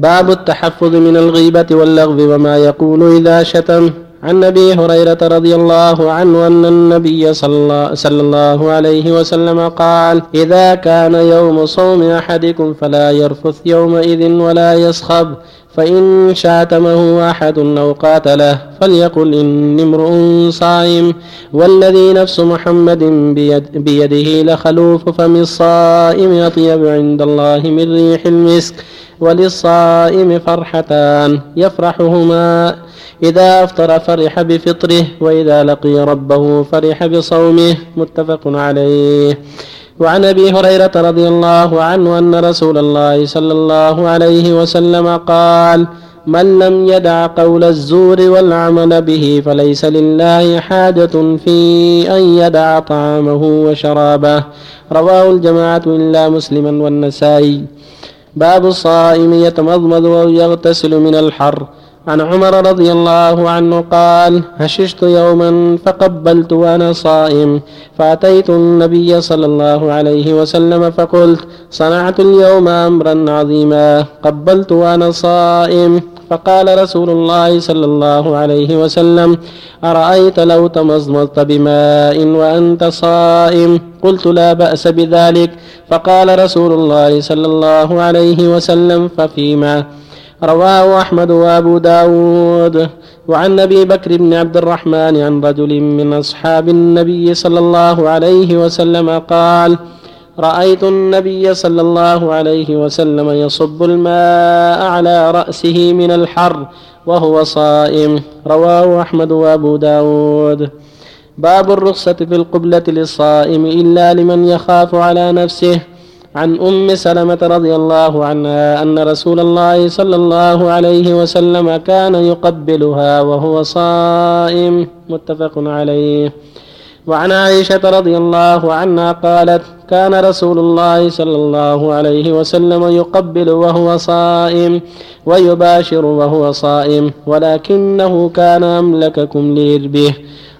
باب التحفظ من الغيبة واللغو وما يقول إذا شتم. عن أبي هريرة رضي الله عنه أن النبي صلى الله عليه وسلم قال إذا كان يوم صوم أحدكم فلا يرفث يومئذ ولا يصخب. فإن شاتمه أحد أو قاتله فليقل إني امرؤ صائم. والذي نفس محمد بيد بيده لخلوف فم الصائم أطيب عند الله من ريح المسك وللصائم فرحتان يفرحهما. إذا أفطر فرح بفطره وإذا لقي ربه فرح بصومه. متفق عليه. وعن أبي هريرة رضي الله عنه أن رسول الله صلى الله عليه وسلم قال من لم يدع قول الزور والعمل به فليس لله حاجة في أن يدع طعامه وشرابه. رواه الجماعة إلا مسلما والنسائي. باب الصائم يتمضمض ويغتسل من الحر. عن عمر رضي الله عنه قال هششت يوما فقبلت وأنا صائم فأتيت النبي صلى الله عليه وسلم فقلت صنعت اليوم أمرا عظيما قبلت وأنا صائم. فقال رسول الله صلى الله عليه وسلم أرأيت لو تمضمضت بماء وأنت صائم؟ قلت لا بأس بذلك. فقال رسول الله صلى الله عليه وسلم ففيما؟ رواه أحمد وأبو داود. وعن أبي بكر بن عبد الرحمن عن رجل من أصحاب النبي صلى الله عليه وسلم قال رأيت النبي صلى الله عليه وسلم يصب الماء على رأسه من الحر وهو صائم. رواه أحمد وأبو داود. باب الرخصة في القبلة للصائم إلا لمن يخاف على نفسه. عن أم سلمة رضي الله عنها أن رسول الله صلى الله عليه وسلم كان يقبلها وهو صائم. متفق عليه. وعن عائشة رضي الله عنها قالت كان رسول الله صلى الله عليه وسلم يقبل وهو صائم ويباشر وهو صائم ولكنه كان أملككم لإربه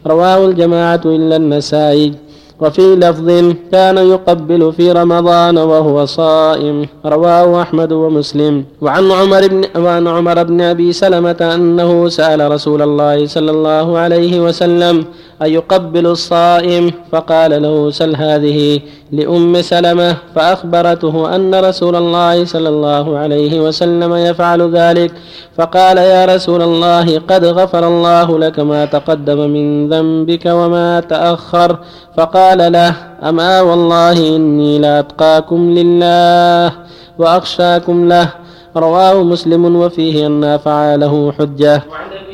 رواه الجماعة إلا النسائي. وفي لفظ كان يقبل في رمضان وهو صائم. رواه أحمد ومسلم. وعن عمر بن وعن عمر بن أبي سلمة أنه سأل رسول الله صلى الله عليه وسلم أيقبل الصائم؟ فقال له سل هذه لأم سلمة. فأخبرته أن رسول الله صلى الله عليه وسلم يفعل ذلك. فقال يا رسول الله قد غفر الله لك ما تقدم من ذنبك وما تأخر. فقال له أما والله إني لأتقاكم لله وأخشاكم له. رواه مسلم وفيه أن فعله حجة. هريرة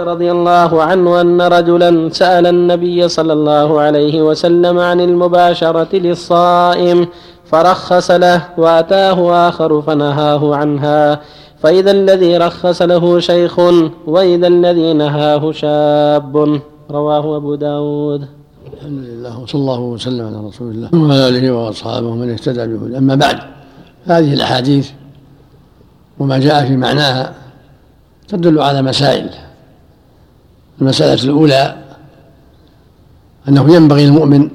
رضي الله عنه أن رجلا سأل النبي صلى الله عليه وسلم عن المباشرة للصائم فرخص له وأتاه آخر فنهاه عنها. فإذا الذي رخص له شيخ وإذا الذي نهاه شاب. رواه أبو داود. الحمد لله وصلى الله وسلم على رسول الله وعلى آله وأصحابه ومن اهتدى به أما بعد هذه الأحاديث وما جاء في معناها تدل على مسائل المسألة الأولى أنه ينبغي المؤمن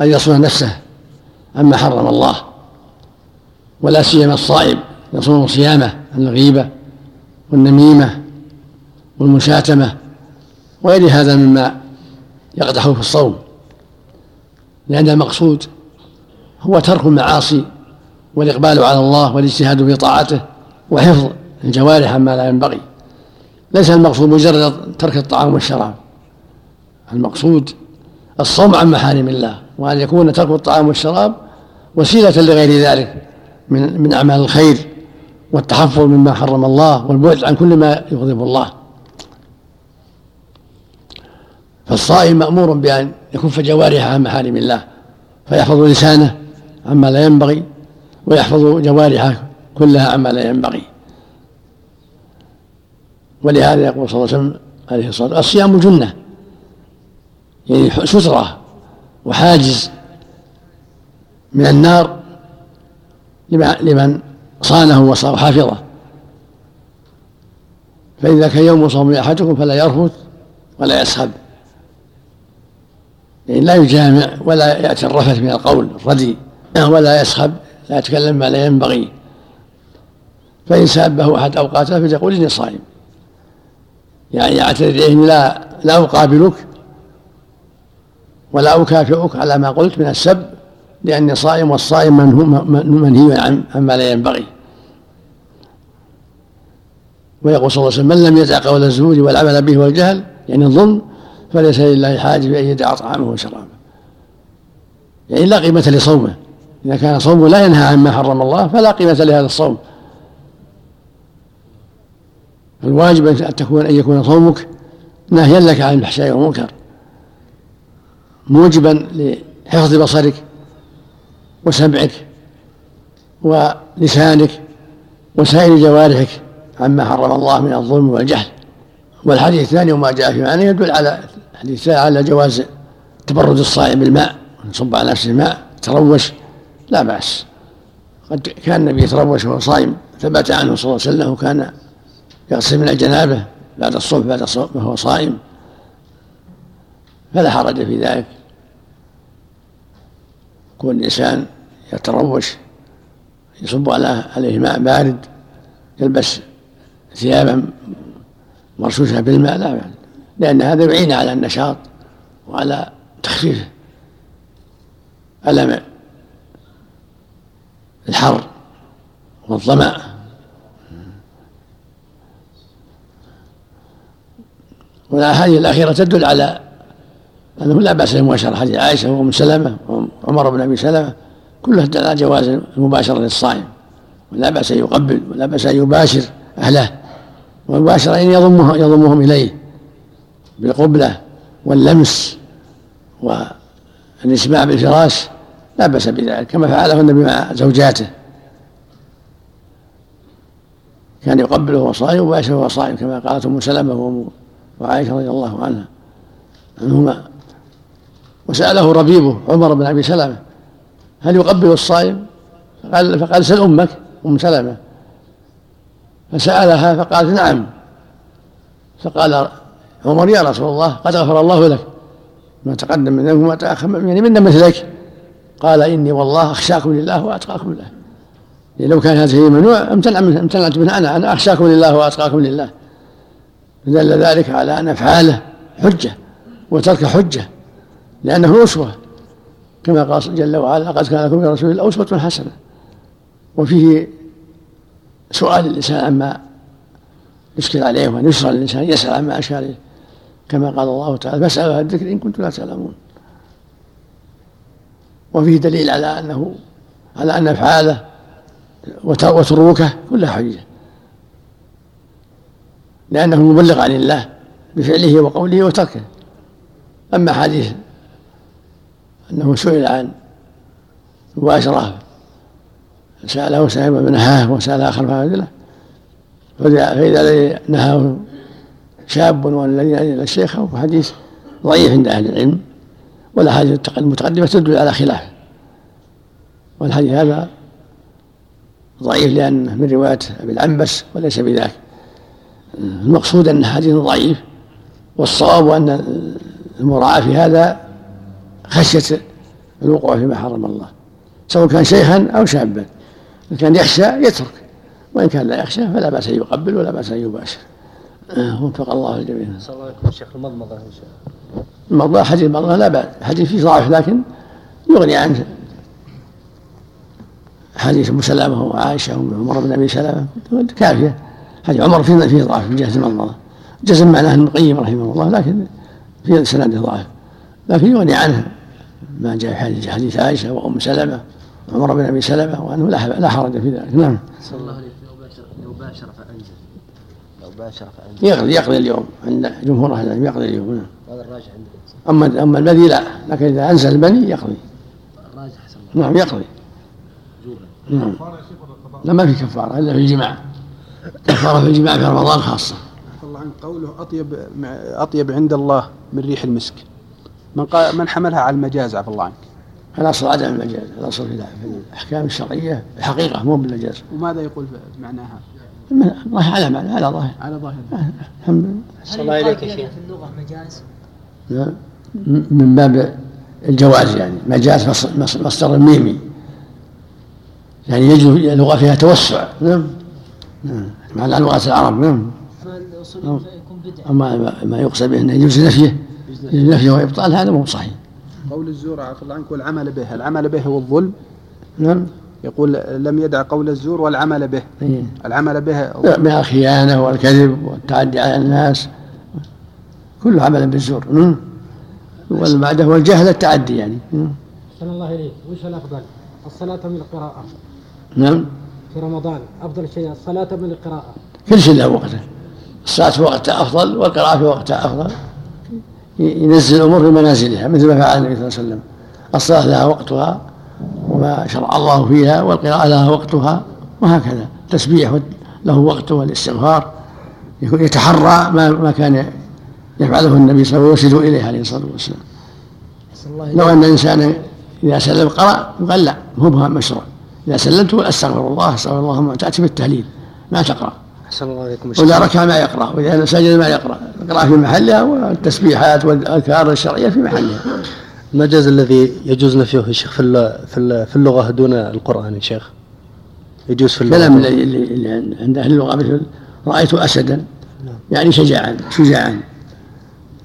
أن يصون نفسه عما حرم الله ولا سيما الصائم يصوم صيامه عن الغيبة والنميمة والمشاتمة وغير هذا مما يقدح في الصوم لأن المقصود هو ترك المعاصي والإقبال على الله والاجتهاد في طاعته وحفظ الجوارح عما لا ينبغي. ليس المقصود مجرد ترك الطعام والشراب. المقصود الصوم عن محارم الله وأن يكون ترك الطعام والشراب وسيلة لغير ذلك من من أعمال الخير والتحفظ مما حرم الله والبعد عن كل ما يغضب الله. فالصائم مأمور بأن يكف جوارحه عن محارم الله فيحفظ لسانه عما لا ينبغي ويحفظ جوارحه كلها عما لا ينبغي. ولهذا يقول صلى الله عليه وسلم عليه الصلاة والسلام الصيام جنة يعني سترة وحاجز من النار لمن صانه وحفظه فإذا كان يوم صوم أحدكم فلا يرفث ولا يسخب. يعني لا يجامع ولا يأتي الرفث من القول الردي ولا يسخب لا يتكلم ما لا ينبغي. فإن سابه أحد أوقاته فليقول إني صائم. يعني يعتذر إليه لا لا أقابلك ولا أكافئك على ما قلت من السب لأني صائم والصائم منهي عن عما لا ينبغي. ويقول صلى الله عليه وسلم من لم يدع قول الزور والعمل به والجهل يعني الظلم فليس لله حاجة بأن يدع طعامه وشرابه. يعني لا قيمة لصومه. إذا كان صومه لا ينهى عما حرم الله فلا قيمة لهذا الصوم. الواجب أن تكون أن يكون صومك ناهيا لك عن الفحشاء والمنكر موجبا لحفظ بصرك وسمعك ولسانك وسائر جوارحك عما حرم الله من الظلم والجهل. والحديث الثاني وما جاء في معنى يدل على الحديث على جواز تبرد الصائم بالماء يصب على نفسه الماء تروش لا بأس. قد كان النبي يتروش وهو صائم ثبت عنه صلى الله عليه وسلم وكان يغسل من الجنابه بعد الصبح بعد الصبح وهو صائم. فلا حرج في ذلك. يكون الإنسان يتروش يصب على عليه ماء بارد يلبس ثيابا مرشوشة بالماء لا يعني. لأن هذا يعين على النشاط وعلى تخفيف ألم الحر والظمأ. والأحاديث الأخيرة تدل على أنه لا بأس بمباشرة حديث عائشة وأم سلمة وعمر بن أبي سلمة كلها تدل على جواز المباشرة للصائم ولا بأس أن يقبل ولا بأس أن يباشر أهله والمباشرة أن يضمهم يضمهم إليه بالقبلة واللمس والإسماع بالفراش لا بأس بذلك كما فعله النبي مع زوجاته. كان يقبله وهو صائم ويباشر وهو صائم كما قالت أم سلمة وعائشة رضي الله عنها عنهما. وسأله ربيبه عمر بن أبي سلمة هل يقبل الصائم؟ فقال فقال سل أمك أم سلمة. فسألها فقالت نعم. فقال عمر يا رسول الله قد غفر الله لك ما تقدم من وما تأخر يعني منا مثلك. قال إني والله أخشاكم لله وأتقاكم له يعني لو كان هذا الشيء ممنوع أمتنعت منه أنا أنا أخشاكم لله وأتقاكم لله. دل ذلك على أن أفعاله حجة وترك حجة لأنه أسوة. كما قال جل وعلا لقد كان لكم في رسول الله أسوة حسنة. وفيه سؤال الإنسان عما يشكل عليه وان يسرى الإنسان يسأل عما عليه. كما قال الله تعالى فاسألوا أهل الذكر إن كنتم لا تعلمون. وفيه دليل على أنه على أن أفعاله وتروكه كلها حجة. لأنه مبلغ عن الله بفعله وقوله وتركه. أما حديث أنه سئل عن مباشرة سأله سائل ونهاه وسأل آخر فاذله فإذا الذي نهاه شاب والذي الشيخ هو حديث ضعيف عند أهل العلم والأحاديث المتقدمة تدل على خلافه والحديث هذا ضعيف لأنه من رواية أبي العنبس وليس بذاك. المقصود أن حديث ضعيف والصواب أن المراعاة في هذا خشية الوقوع فيما حرم الله سواء كان شيخا أو شابا إن كان يخشى يترك وإن كان لا يخشى فلا بأس أن يقبل ولا بأس أن يباشر. وفق الله الجميع. صلى الله عليه شيخ المضمضة المضمضة حديث المضمضة لا بأس حديث فيه ضعف لكن يغني عنه. حديث ابو سلامة وعائشة وعمر بن أبي سلامه كافية. حديث عمر فيه فيه ضعف من جهة المنظره جزم معناه ابن القيم رحمه الله لكن في سنده ضعف لكن يغني عنه ما جاء في حديث عائشة وأم سلمة وعمر بن أبي سلمة وأنه لا لا حرج في ذلك. نعم. صلى الله عليه لو باشر فأنزل. لو باشر فأنزل. يقضي يقضي اليوم عند جمهور أهل العلم يقضي اليوم. نعم. هذا الراجح عندكم اما أما الذي لا لكن إذا أنزل البني يقضي. الراجح نعم يقضي. نعم. لا ما في كفارة إلا في الجماع. كفارة في الجماع في رمضان خاصة. الله عنك قوله أطيب أطيب عند الله من ريح المسك. من قال من حملها على المجاز عفى الله عنك. الأصل عدم المجاز الأصل في الأحكام الشرعية الحقيقة مو بالمجاز. وماذا يقول بمعناها؟ الله على معنى على ظاهر. على ظاهر. الحمد لله. صلى الله عليك يا شيخ. في اللغة مجاز؟ من باب الجواز يعني. مجاز مصدر ميمي يعني يجوز اللغة فيها توسع. نعم. نعم. على لغة العرب نعم. أما ما يقصد به أنه يجوز نفيه يجوز نفيه وإبطال هذا مو صحيح. قول الزور عفى الله عنك والعمل به. العمل به هو الظلم. نعم. يقول لم يدع قول الزور والعمل به. إيه. العمل به بها الخيانة والكذب والتعدي على الناس. كله عمل بالزور نعم. والبعده والجهل التعدي يعني صلى الله إليك وش الأفضل؟ الصلاة من القراءة؟ نعم. في رمضان أفضل شيء الصلاة من القراءة؟ كل شيء له وقته. الصلاة في وقتها أفضل والقراءة في وقتها أفضل. ينزل الأمور في منازلها مثل ما فعل النبي صلى الله عليه وسلم. الصلاة لها وقتها وما شرع الله فيها والقراءة لها وقتها وهكذا. التسبيح له وقته والاستغفار. يتحرى ما ما كان يفعله النبي صلى الله عليه وسلم ويرشد إليه عليه الصلاة والسلام. لو أن انسانا إذا سلم قرأ قال لا هو مشروع. إذا سلمت أستغفر الله أستغفر الله تأتي بالتهليل. ما تقرأ. أحسن الله عليكم. وإذا ركع ما يقرأ وإذا سجد ما يقرأ. القراءة في محلها والتسبيحات والأذكار الشرعية في محلها. المجاز الذي يجوز نفيه يا شيخ في في اللغة دون القرآن يا شيخ؟ يجوز في اللغة. كلام اللي عند أهل اللغة مثل رأيت أسدا. نعم. يعني شجاعا شجاعا.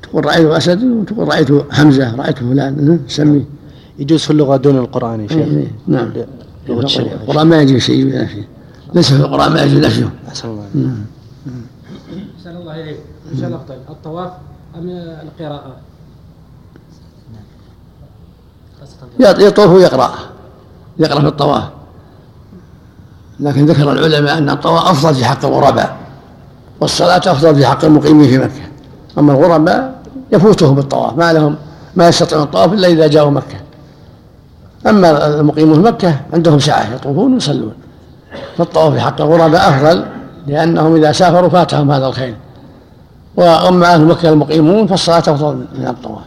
تقول رأيت أسد وتقول رأيت حمزة رأيت فلان سميه يجوز في اللغة دون القرآن يا شيخ. إيه، إيه، نعم. القرآن ما يجوز شيء بنفسه ليس في القرآن ما يجوز نفيه. أحسن الله أحسن الله إليك. إيش الأفضل الطواف أم القراءة؟ يطوف ويقرأ. يقرأ في الطواف. لكن ذكر العلماء أن الطواف أفضل في حق الغرباء والصلاة أفضل في حق المقيمين في مكة. أما الغرباء يفوتهم بالطواف ما لهم ما يستطيعون الطواف إلا إذا جاءوا مكة. أما المقيمون في مكة عندهم ساعة يطوفون ويصلون. فالطواف في حق الغرباء أفضل لأنهم إذا سافروا فاتهم هذا الخير. وأما أهل مكة المقيمون فالصلاة أفضل من الطواف.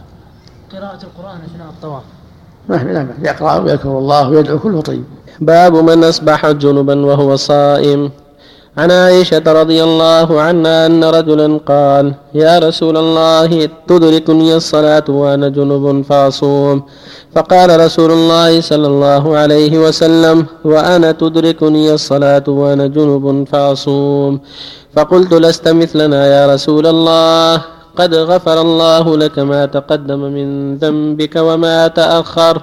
قراءة القرآن أثناء الطواف. ما في لا يقرأ ويذكر الله ويدعو كله طيب باب من أصبح جنبا وهو صائم. عن عائشة رضي الله عنها أن رجلا قال يا رسول الله تدركني الصلاة وأنا جنب فأصوم. فقال رسول الله صلى الله عليه وسلم وأنا تدركني الصلاة وأنا جنب فأصوم. فقلت لست مثلنا يا رسول الله. قد غفر الله لك ما تقدم من ذنبك وما تأخر.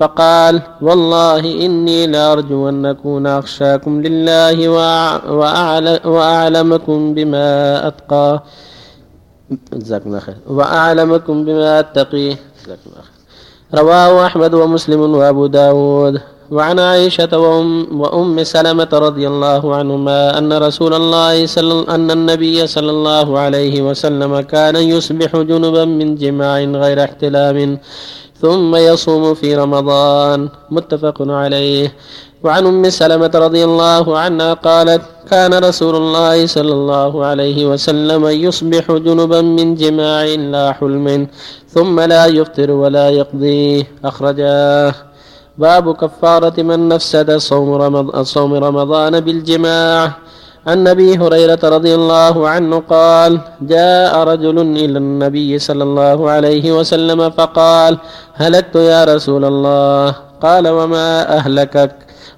فقال والله إني لأرجو أن أكون أخشاكم لله وأعلمكم بما أتقى. جزاكم الله خير. وأعلمكم بما أتقيه جزاكم الله خير. رواه أحمد ومسلم وأبو داود. وعن عائشة وأم, وأم سلمة رضي الله عنهما أن رسول الله صلى أن النبي صلى الله عليه وسلم كان يصبح جنبا من جماع غير احتلام ثم يصوم في رمضان. متفق عليه. وعن أم سلمة رضي الله عنها قالت كان رسول الله صلى الله عليه وسلم يصبح جنبا من جماع لا حلم ثم لا يفطر ولا يقضيه أخرجاه باب كفارة من نفسد صوم رمضان, بالجماع. عن أبي هريرة رضي الله عنه قال جاء رجل إلى النبي صلى الله عليه وسلم فقال هلكت يا رسول الله؟ قال وما أهلكك؟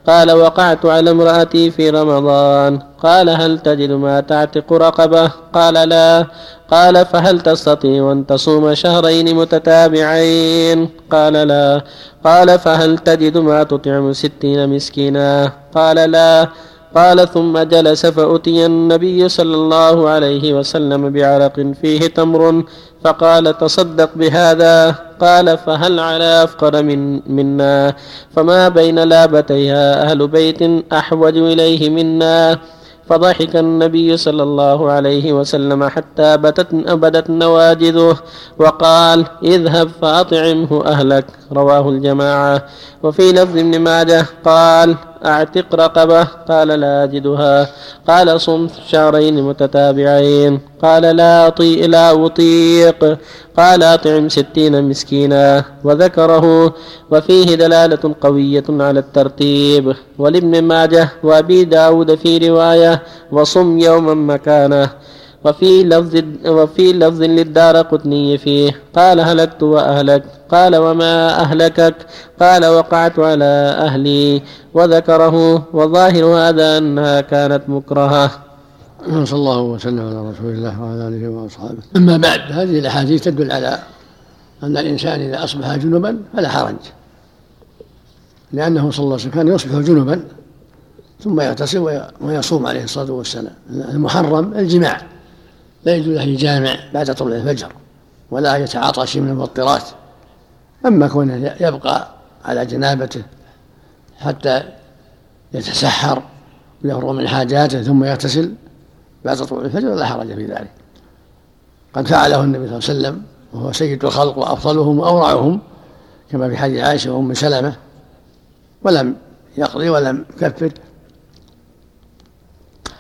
قال وقعت على امرأتي في رمضان. قال هل تجد ما تعتق رقبة؟ قال لا. قال فهل تستطيع أن تصوم شهرين متتابعين؟ قال لا. قال فهل تجد ما تطعم ستين مسكينا؟ قال لا. قال ثم جلس فأتي النبي صلى الله عليه وسلم بعرق فيه تمر فقال تصدق بهذا. قال فهل على أفقر من منا؟ فما بين لابتيها أهل بيت أحوج إليه منا. فضحك النبي صلى الله عليه وسلم حتى بدت, بدت نواجذه وقال اذهب فأطعمه أهلك. رواه الجماعة. وفي لفظ ابن ماجه قال أعتق رقبة. قال لا أجدها. قال صم شهرين متتابعين. قال لا أطيق لا أطيق. قال أطعم ستين مسكينا. وذكره. وفيه دلالة قوية على الترتيب. ولابن ماجه وأبي داود في رواية. وصم يوما مكانه. وفي لفظ وفي لفظ للدار قطني فيه. قال هلكت وأهلكت قال وما أهلكك؟ قال وقعت على أهلي. وذكره وظاهر هذا أنها كانت مكرهة. صلى الله وسلم على رسول الله وعلى آله وأصحابه. أما بعد. هذه الأحاديث تدل على أن الإنسان إذا أصبح جنبا فلا حرج. لأنه صلى الله عليه وسلم كان يصبح جنبا ثم يغتسل ويصوم عليه الصلاة والسلام. المحرم الجماع. لا يجوز له يجامع بعد طلوع الفجر ولا يتعاطى شيء من المفطرات أما كونه يبقى على جنابته حتى يتسحر ويفرغ من حاجاته ثم يغتسل بعد طلوع الفجر لا حرج في ذلك. قد فعله النبي صلى الله عليه وسلم وهو سيد الخلق وأفضلهم وأورعهم كما في حديث عائشة وأم سلمة ولم يقضي ولم يكفر.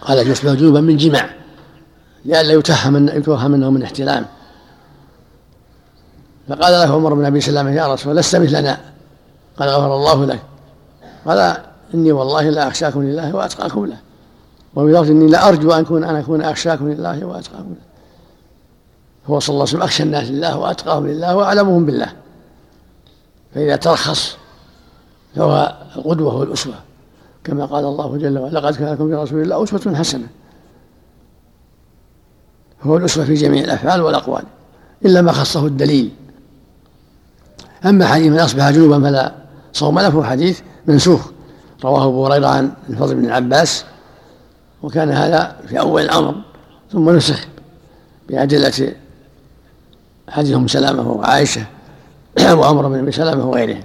قال يصبح جنوبا من جماع. لئلا يتهم يتوهم انه من احتلام. فقال له عمر بن أبي سلامه يا رسول الله لست مثلنا. قال غفر الله لك. قال إني والله لا أخشاكم لله وأتقاكم له. وفي لفظ اني لارجو أن أكون أن أكون أخشاكم لله وأتقاكم له. هو صلى الله عليه وسلم أخشى الناس لله وأتقاهم لله وأعلمهم بالله. فإذا ترخص فهو القدوه والأسوة. كما قال الله جل وعلا لقد كان لكم في رسول الله أسوة حسنة. هو الاسوه في جميع الأفعال والأقوال إلا ما خصه الدليل. أما حديث من أصبح جنوبا فلا صوم له حديث منسوخ. رواه أبو هريرة عن الفضل بن العباس وكان هذا في أول الأمر ثم نسخ بأدلة حديث أم سلامة وعائشة وعمر بن أبي سلامة وغيرهم.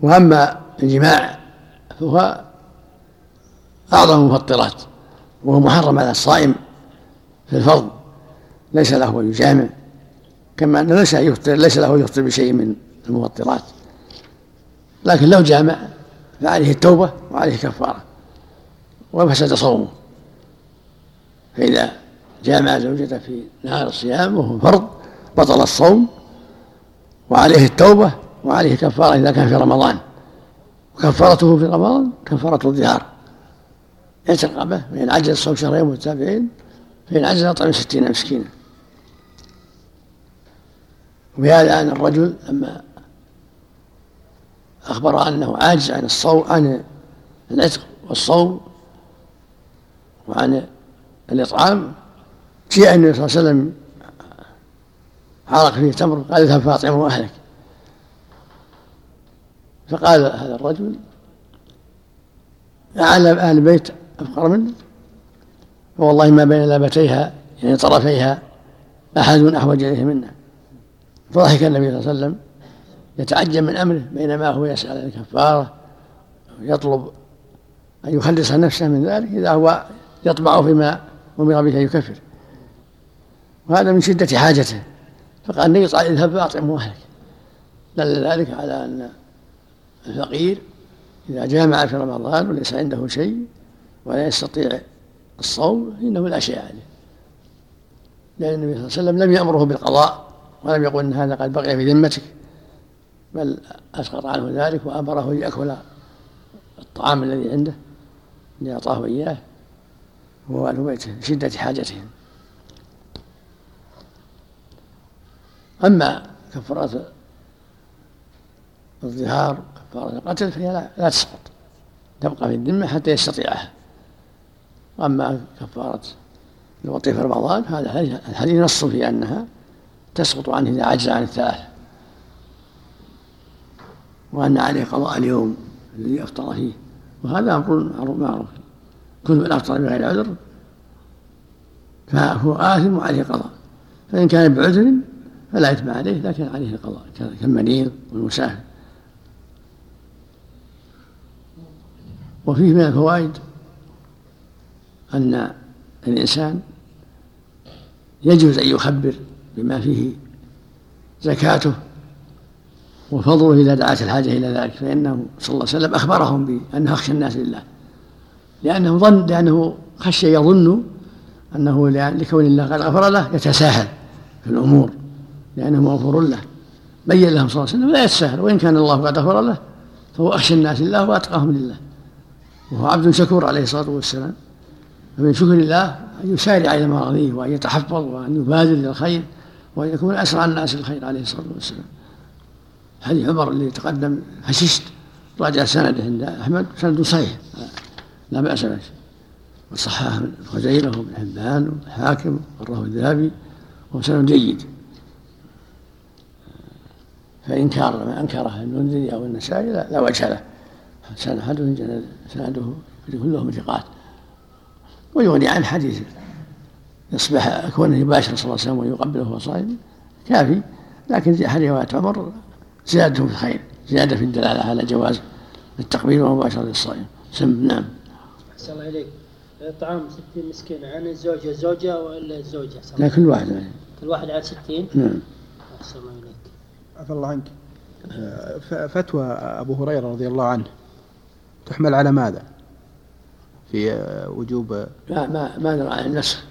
وأما الجماع فهو أعظم المفطرات وهو محرم على الصائم في الفرض ليس له أن يجامع كما أنه ليس يفطر ليس له يفطر بشيء من المفطرات. لكن لو جامع فعليه التوبة وعليه كفارة وفسد صومه. فإذا جامع زوجته في نهار الصيام وهو فرض بطل الصوم وعليه التوبة وعليه كفارة إذا كان في رمضان. وكفارته في رمضان كفارة الظهار يعتق به فإن عجز الصوم شهرين متتابعين فإن عجز أطعم ستين مسكينا. وبهذا أن الرجل لما أخبر أنه عاجز عن الصوم عن العتق والصوم وعن الإطعام جاء النبي صلى الله عليه وسلم عرق فيه تمر قال اذهب فاطمه أهلك. فقال هذا الرجل أعلى أهل البيت أفقر منه؟ فوالله ما بين لابتيها يعني طرفيها أحد أحوج إليه منا. فضحك النبي صلى الله عليه وسلم يتعجب من أمره بينما هو يسأل عن الكفارة يطلب أن يخلص نفسه من ذلك إذا هو يطمع فيما أمر به ان يكفر. وهذا من شدة حاجته. فقال النبي صلى الله عليه وسلم أهلك. دل ذلك على أن الفقير إذا جامع في رمضان وليس عنده شيء ولا يستطيع الصوم فانه لا شيء عليه. لأن النبي صلى الله عليه وسلم لم يأمره بالقضاء ولم يقل إن هذا قد بقي في ذمتك بل أسقط عنه ذلك وأمره أن يأكل الطعام الذي عنده الذي أعطاه إياه هو أهل بيته لشدة حاجتهم. أما كفارات الظهار كفارة القتل فهي لا, لا تسقط. تبقى في الذمة حتى يستطيعها. وأما كفارة الوطي في رمضان هذا الحديث نص في أنها تسقط عنه إذا عجز عن الثلاثة وأن عليه قضاء اليوم الذي أفطر فيه. وهذا أمر معروف كل من أفطر بغير عذر فهو آثم وعليه قضاء. فإن كان بعذر فلا إثم عليه لكن عليه القضاء كالمريض والمسافر. وفيه من الفوائد أن الإنسان يجوز أن يخبر بما فيه زكاته وفضله إذا دعت الحاجة إلى ذلك فإنه صلى الله عليه وسلم أخبرهم بأنه أخشى الناس لله. لأنه ظن لأنه خشي يظن أنه لكون الله قد غفر له يتساهل في الأمور لأنه مغفور له. بين لهم صلى الله عليه وسلم لا يتساهل وإن كان الله قد غفر له فهو أخشى الناس لله وأتقاهم لله. وهو عبد شكور عليه الصلاة والسلام. فمن شكر الله أن يسارع إلى مراضيه وأن يتحفظ وأن يبادر إلى الخير وأن يكون أسرع الناس الخير عليه الصلاة والسلام. حديث عمر اللي تقدم هششت راجع سنده عند أحمد سند صحيح. لا بأس به وصححه ابن خزيمة وابن حبان والحاكم والراه الذهبي وهو سند جيد. فإنكار ما أنكره المنذري أو النسائي لا, لا وجه له. سنده سنده كلهم ثقات. ويغني عن حديث يصبح كونه يباشر صلى الله عليه وسلم ويقبله وهو صائم كافي. لكن في حديث رواية عمر زيادة في الخير زيادة في الدلالة على جواز التقبيل والمباشرة للصائم. سم نعم. أحسن الله إليك. طعام ستين مسكين عن الزوجة الزوجة ولا الزوجة؟ لا كل واحد يعني. كل واحد عن ستين؟ نعم. أحسن الله إليك. عفى الله عنك. آه، فتوى أبو هريرة رضي الله عنه تحمل على ماذا؟ في وجوب لا ما ما نرى عن النسخ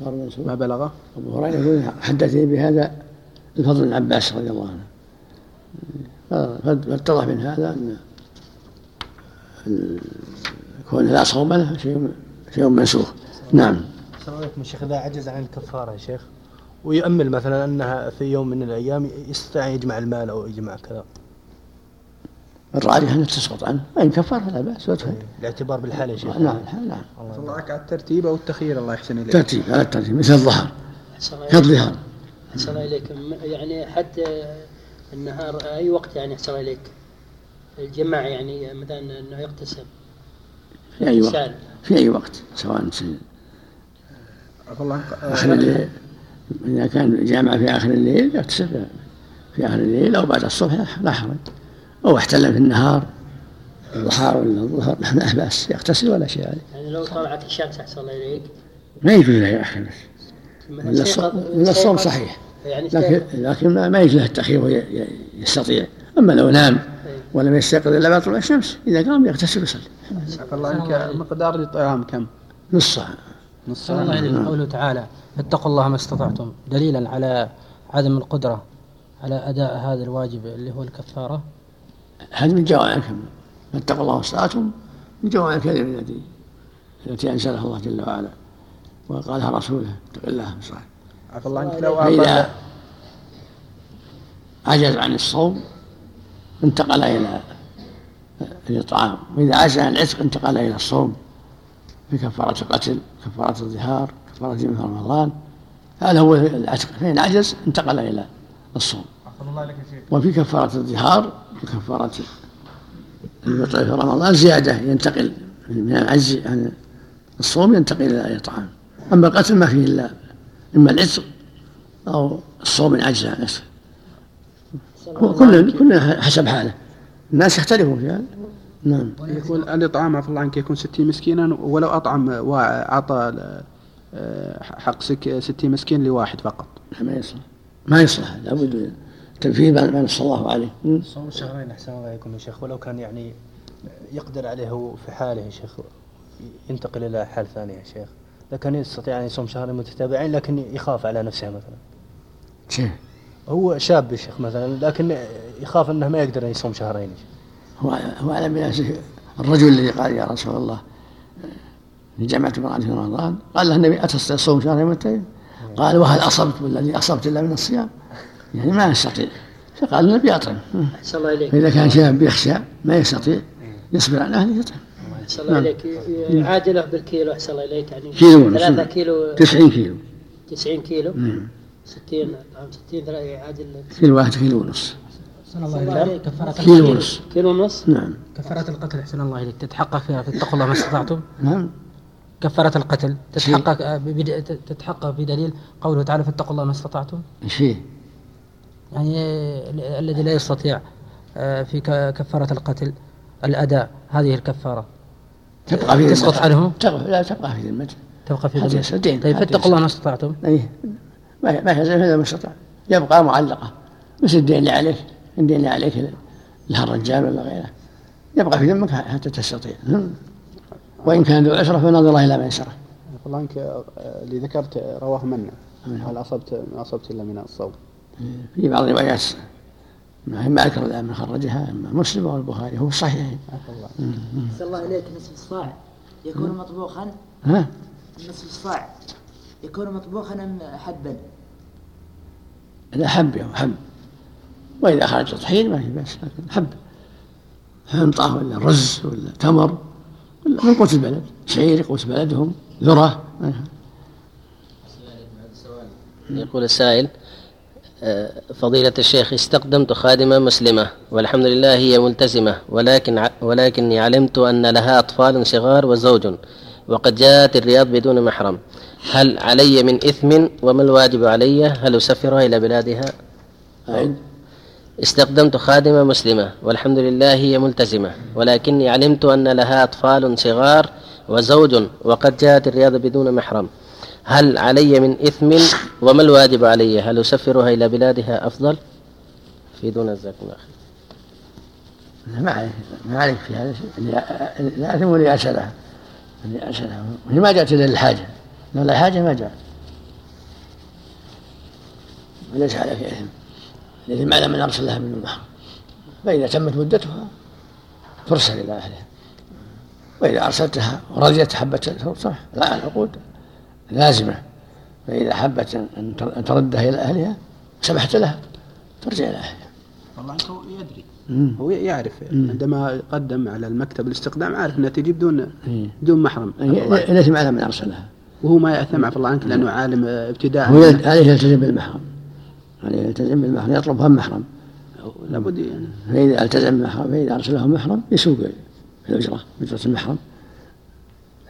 صار منسوخ ما بلغه؟ أبو هريرة يقول حدثني بهذا الفضل بن عباس رضي الله عنه. فاتضح من هذا أن ال- كون لا صوم له شيء شيء منسوخ. نعم. السلام عليكم الشيخ إذا عجز عن الكفارة يا شيخ ويؤمل مثلا أنها في يوم من الأيام يستطيع يجمع المال أو يجمع كذا. الراجح أنها تسقط عنه وإن كفر؟ فلا وادخل الاعتبار بالحالة يا شيخ. نعم نعم الله على الترتيب أو التخيير الله يحسن إليك. ترتيب على الترتيب مثل الظهر. كالظهر إليك م- يعني حتى النهار أي وقت يعني أحسن الله إليك الجماع يعني مثلا أنه يغتسل في أي وقت. في أي وقت؟ سواء الله. آخر الليل. إذا كان جامع في آخر الليل يغتسل في آخر الليل أو بعد الصبح لا حرج. أو احتلم في النهار الضحى ولا الظهر لا بأس يغتسل ولا شيء عليه. يعني لو طلعت الشمس أحسن الله إليك؟ ما يجوز له يأخر ولا الصوم, صحيح. يعني لكن لكن ما, ما يجوز له التأخير يستطيع. أما لو نام إيه. ولم يستيقظ إلا بعد طلوع الشمس إذا قام يغتسل ويصلي. عفى الله. عنك مقدار الإطعام كم؟ نص ساعة. نص الله ساعة. قوله تعالى اتقوا الله ما استطعتم. دليلا على عدم القدرة على أداء هذا الواجب اللي هو الكفارة. هذه من جوامع الكلم فاتقوا الله واستطعتم من جوامع الكلم التي التي أنزلها الله جل وعلا وقالها رسوله. اتق الله صحيح عفى الله عنك. لو فإذا عجز عن الصوم انتقل إلى الإطعام. وإذا عجز عن العتق انتقل إلى الصوم بكفارة القتل كفارة الظهار كفارة من رمضان. هذا هو العتق. فإن عجز انتقل إلى الصوم. وفي كفارة الظهار وكفارة الوطء في رمضان زيادة ينتقل من العجز عن الصوم ينتقل إلى الإطعام أما القتل ما فيه إلا إما العتق أو الصوم من عجز عن نفسه كل كل حسب حاله. الناس يختلفون في هذا. نعم. يكون الإطعام عفى الله عنك يكون 60 مسكينا ولو أطعم وأعطى آه، حق سك- 60 مسكين لواحد فقط. ما يصلح. ما يصلح. لابد تنفيذ ما نص الله عليه? صوم شهرين أحسن الله عليكم يا شيخ ولو كان يعني يقدر عليه هو في حاله يا شيخ ينتقل إلى حال ثاني يا شيخ. لكن يستطيع أن يصوم شهرين متتابعين لكن يخاف على نفسه مثلا. شيء هو شاب يا شيخ مثلا لكن يخاف أنه ما يقدر أن يصوم شهرين شيخ. هو هو على بنفسه الرجل الذي قال يا رسول الله جمعت امرأة في رمضان قال له النبي الصوم شهرين متين قال وهل أصبت بالذي أصبت إلا من الصيام؟ يعني ما يستطيع. فقال النبي أطعم. أحسن الله إليك فإذا كان شاب يخشى ما يستطيع يصبر عن أهله يطعم. أحسن الله نعم. إليك يعادله بالكيلو أحسن الله إليك يعني كيلو. ثلاثة كيلو. 90 كيلو. 90 كيلو. نعم. 60 طعام 60 ثلاثة يعادل. كيلو واحد كيلو ونص. الله إليك. كفارة كيلو ونص. كيلو ونص؟ نعم. كفارة القتل أحسن الله إليك. تتحقق فيها اتقوا الله ما استطعتم؟ نعم. كفارة القتل. تتحقق آه، تتحقق بدليل قوله تعالى فاتقوا الله ما استطعتم؟ شيء. يعني الذي لا يستطيع آه، في ك- كفارة القتل الأداء هذه الكفارة. تبقى في تسقط. عنه؟ تبقى لا تبقى في ذمته تبقى في حتى ذمته. طيب فاتقوا الله ما استطعتم. أيه. ما ما هذا ما استطاع يبقى معلقة. مثل الدين اللي عليك الدين اللي عليك لها الرجال ولا غيره. يبقى في ذمك حتى تستطيع. وإن كان ذو عسرة فنظر إلى ميسرة عفى الله عنك آه، اللي ذكرت رواه منع. هل أصبت ما أصبت إلا من الصوم. في بعض الروايات. ما أذكر الآن من خرجها إما مسلم أو البخاري هو الصحيح صلى الله عليك نصف الصاع. يكون مطبوخا؟ ها؟ نصف الصاع. يكون مطبوخا أم حبا؟ إذا حب يوم حب. وإذا خرج طحين ما في بأس لكن حب. حنطة ولا رز ولا تمر ولا من قوت البلد. شعير قوت بلدهم ذرة. يقول السائل فضيلة الشيخ استقدمت خادمة مسلمة والحمد لله هي ملتزمة ولكن ولكني علمت أن لها أطفال صغار وزوج وقد جاءت الرياض بدون محرم. هل علي من إثم؟ وما الواجب علي؟ هل أسفرها إلى بلادها؟ أعد. استخدمت خادمة مسلمة والحمد لله هي ملتزمة ولكني علمت أن لها أطفال صغار وزوج وقد جاءت الرياض بدون محرم. هل علي من إثم؟ وما الواجب علي؟ هل أسفرها إلى بلادها أفضل؟ في دون جزاكم الله خير ما عليك ما عليك في هذا شيء. لا يأثم ولا يأس لها وهي ما جاءت إلا للحاجة لو لا حاجة ما جاءت. وليس عليك إثم. الإثم على من أرسل لها من المحرم فإذا تمت مدتها ترسل إلى أهلها. وإذا أرسلتها ورضيت حبت صح. لا العقود لازمة. فإذا حبت أن تردها إلى أهلها سمحت لها ترجع إلى أهلها. والله هو يدري. مم. هو يعرف. مم. عندما قدم على المكتب الاستقدام عارف أنها تجي بدون إيه. بدون محرم. عفى الله عنك. الإثم على من أرسلها. وهو ما يأثم عفى الله عنك لأنه عالم ابتداء هو عليه يلتزم بالمحرم. عليه يلتزم بالمحرم. يطلب هم محرم لابد يعني. فإذا التزم بالمحرم فإذا أرسله محرم يسوق الأجرة أجرة المحرم.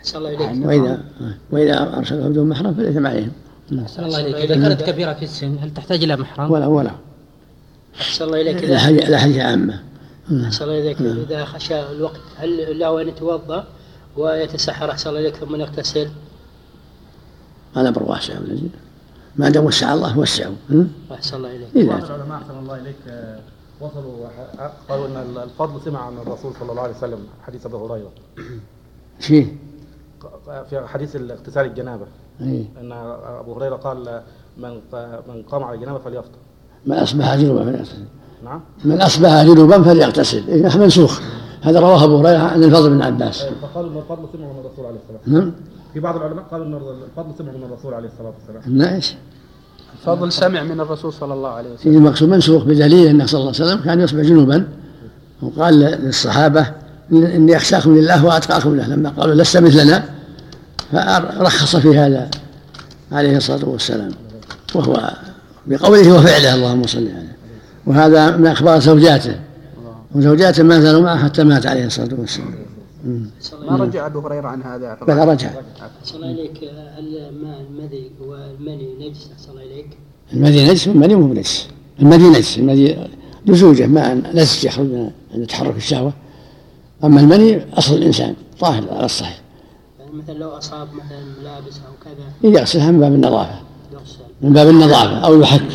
أحسن الله إليك وإذا وإذا أرسله بدون محرم فالإثم عليهم. أحسن الله إليك إذا كانت كبيرة في السن هل تحتاج إلى محرم؟ ولا ولا. أحسن الله إليك لا إذا حاجة لا حاجة عامة. أحسن الله إليك إذا خشى الوقت هل له أن يتوضأ ويتسحر؟ أحسن الله إليك ثم يغتسل. الأمر واسع والذي ما دام وسع الله وسعوا؟ أحسن الله إليك إذا بعض العلماء أحسن الله إليك آه، وصلوا ح- قالوا إن الفضل سمع عن الرسول صلى الله عليه وسلم حديث أبي هريرة. شيء؟ في حديث اغتسال الجنابة. إيه. إن أبو هريرة قال من من قام على الجنابة فليفطر. من أصبح جنوبا فليغتسل نعم. من أصبح جنوبا فليغتسل. إيه منسوخ. هذا رواه أبو هريرة عن الفضل بن عباس. آه، فقالوا إن الفضل سمع من الرسول عليه الصلاة والسلام. نعم. في بعض العلماء قالوا إن الفضل سمع من الرسول عليه الصلاة والسلام. نعم فضل سمع من الرسول صلى الله عليه وسلم. المقصود منسوخ بدليل أنه صلى الله عليه وسلم كان يصبح جنوبا. وقال للصحابة إني أخشاكم لله وأتقاكم له. لما قالوا لست مثلنا فرخص في هذا عليه الصلاة والسلام وهو بقوله وفعله اللهم صل عليه. وهذا من أخبار زوجاته وزوجاته ما زالوا معه حتى مات عليه الصلاة والسلام. ما رجع أبو هريرة عن هذا؟ بل رجع. الله إليك الماء المذي والمني نجس؟ الله إليك المدي نجس؟ والمدي مو بنجس المدي نجس المدي لزوجه ماء نجس يخرج من عند تحرك الشهوة. أما المني أصل الإنسان طاهر على الصحيح. مثلا لو أصاب مثلا ملابس أو كذا. يغسلها من باب النظافة. يغسل. من باب النظافة أو يحك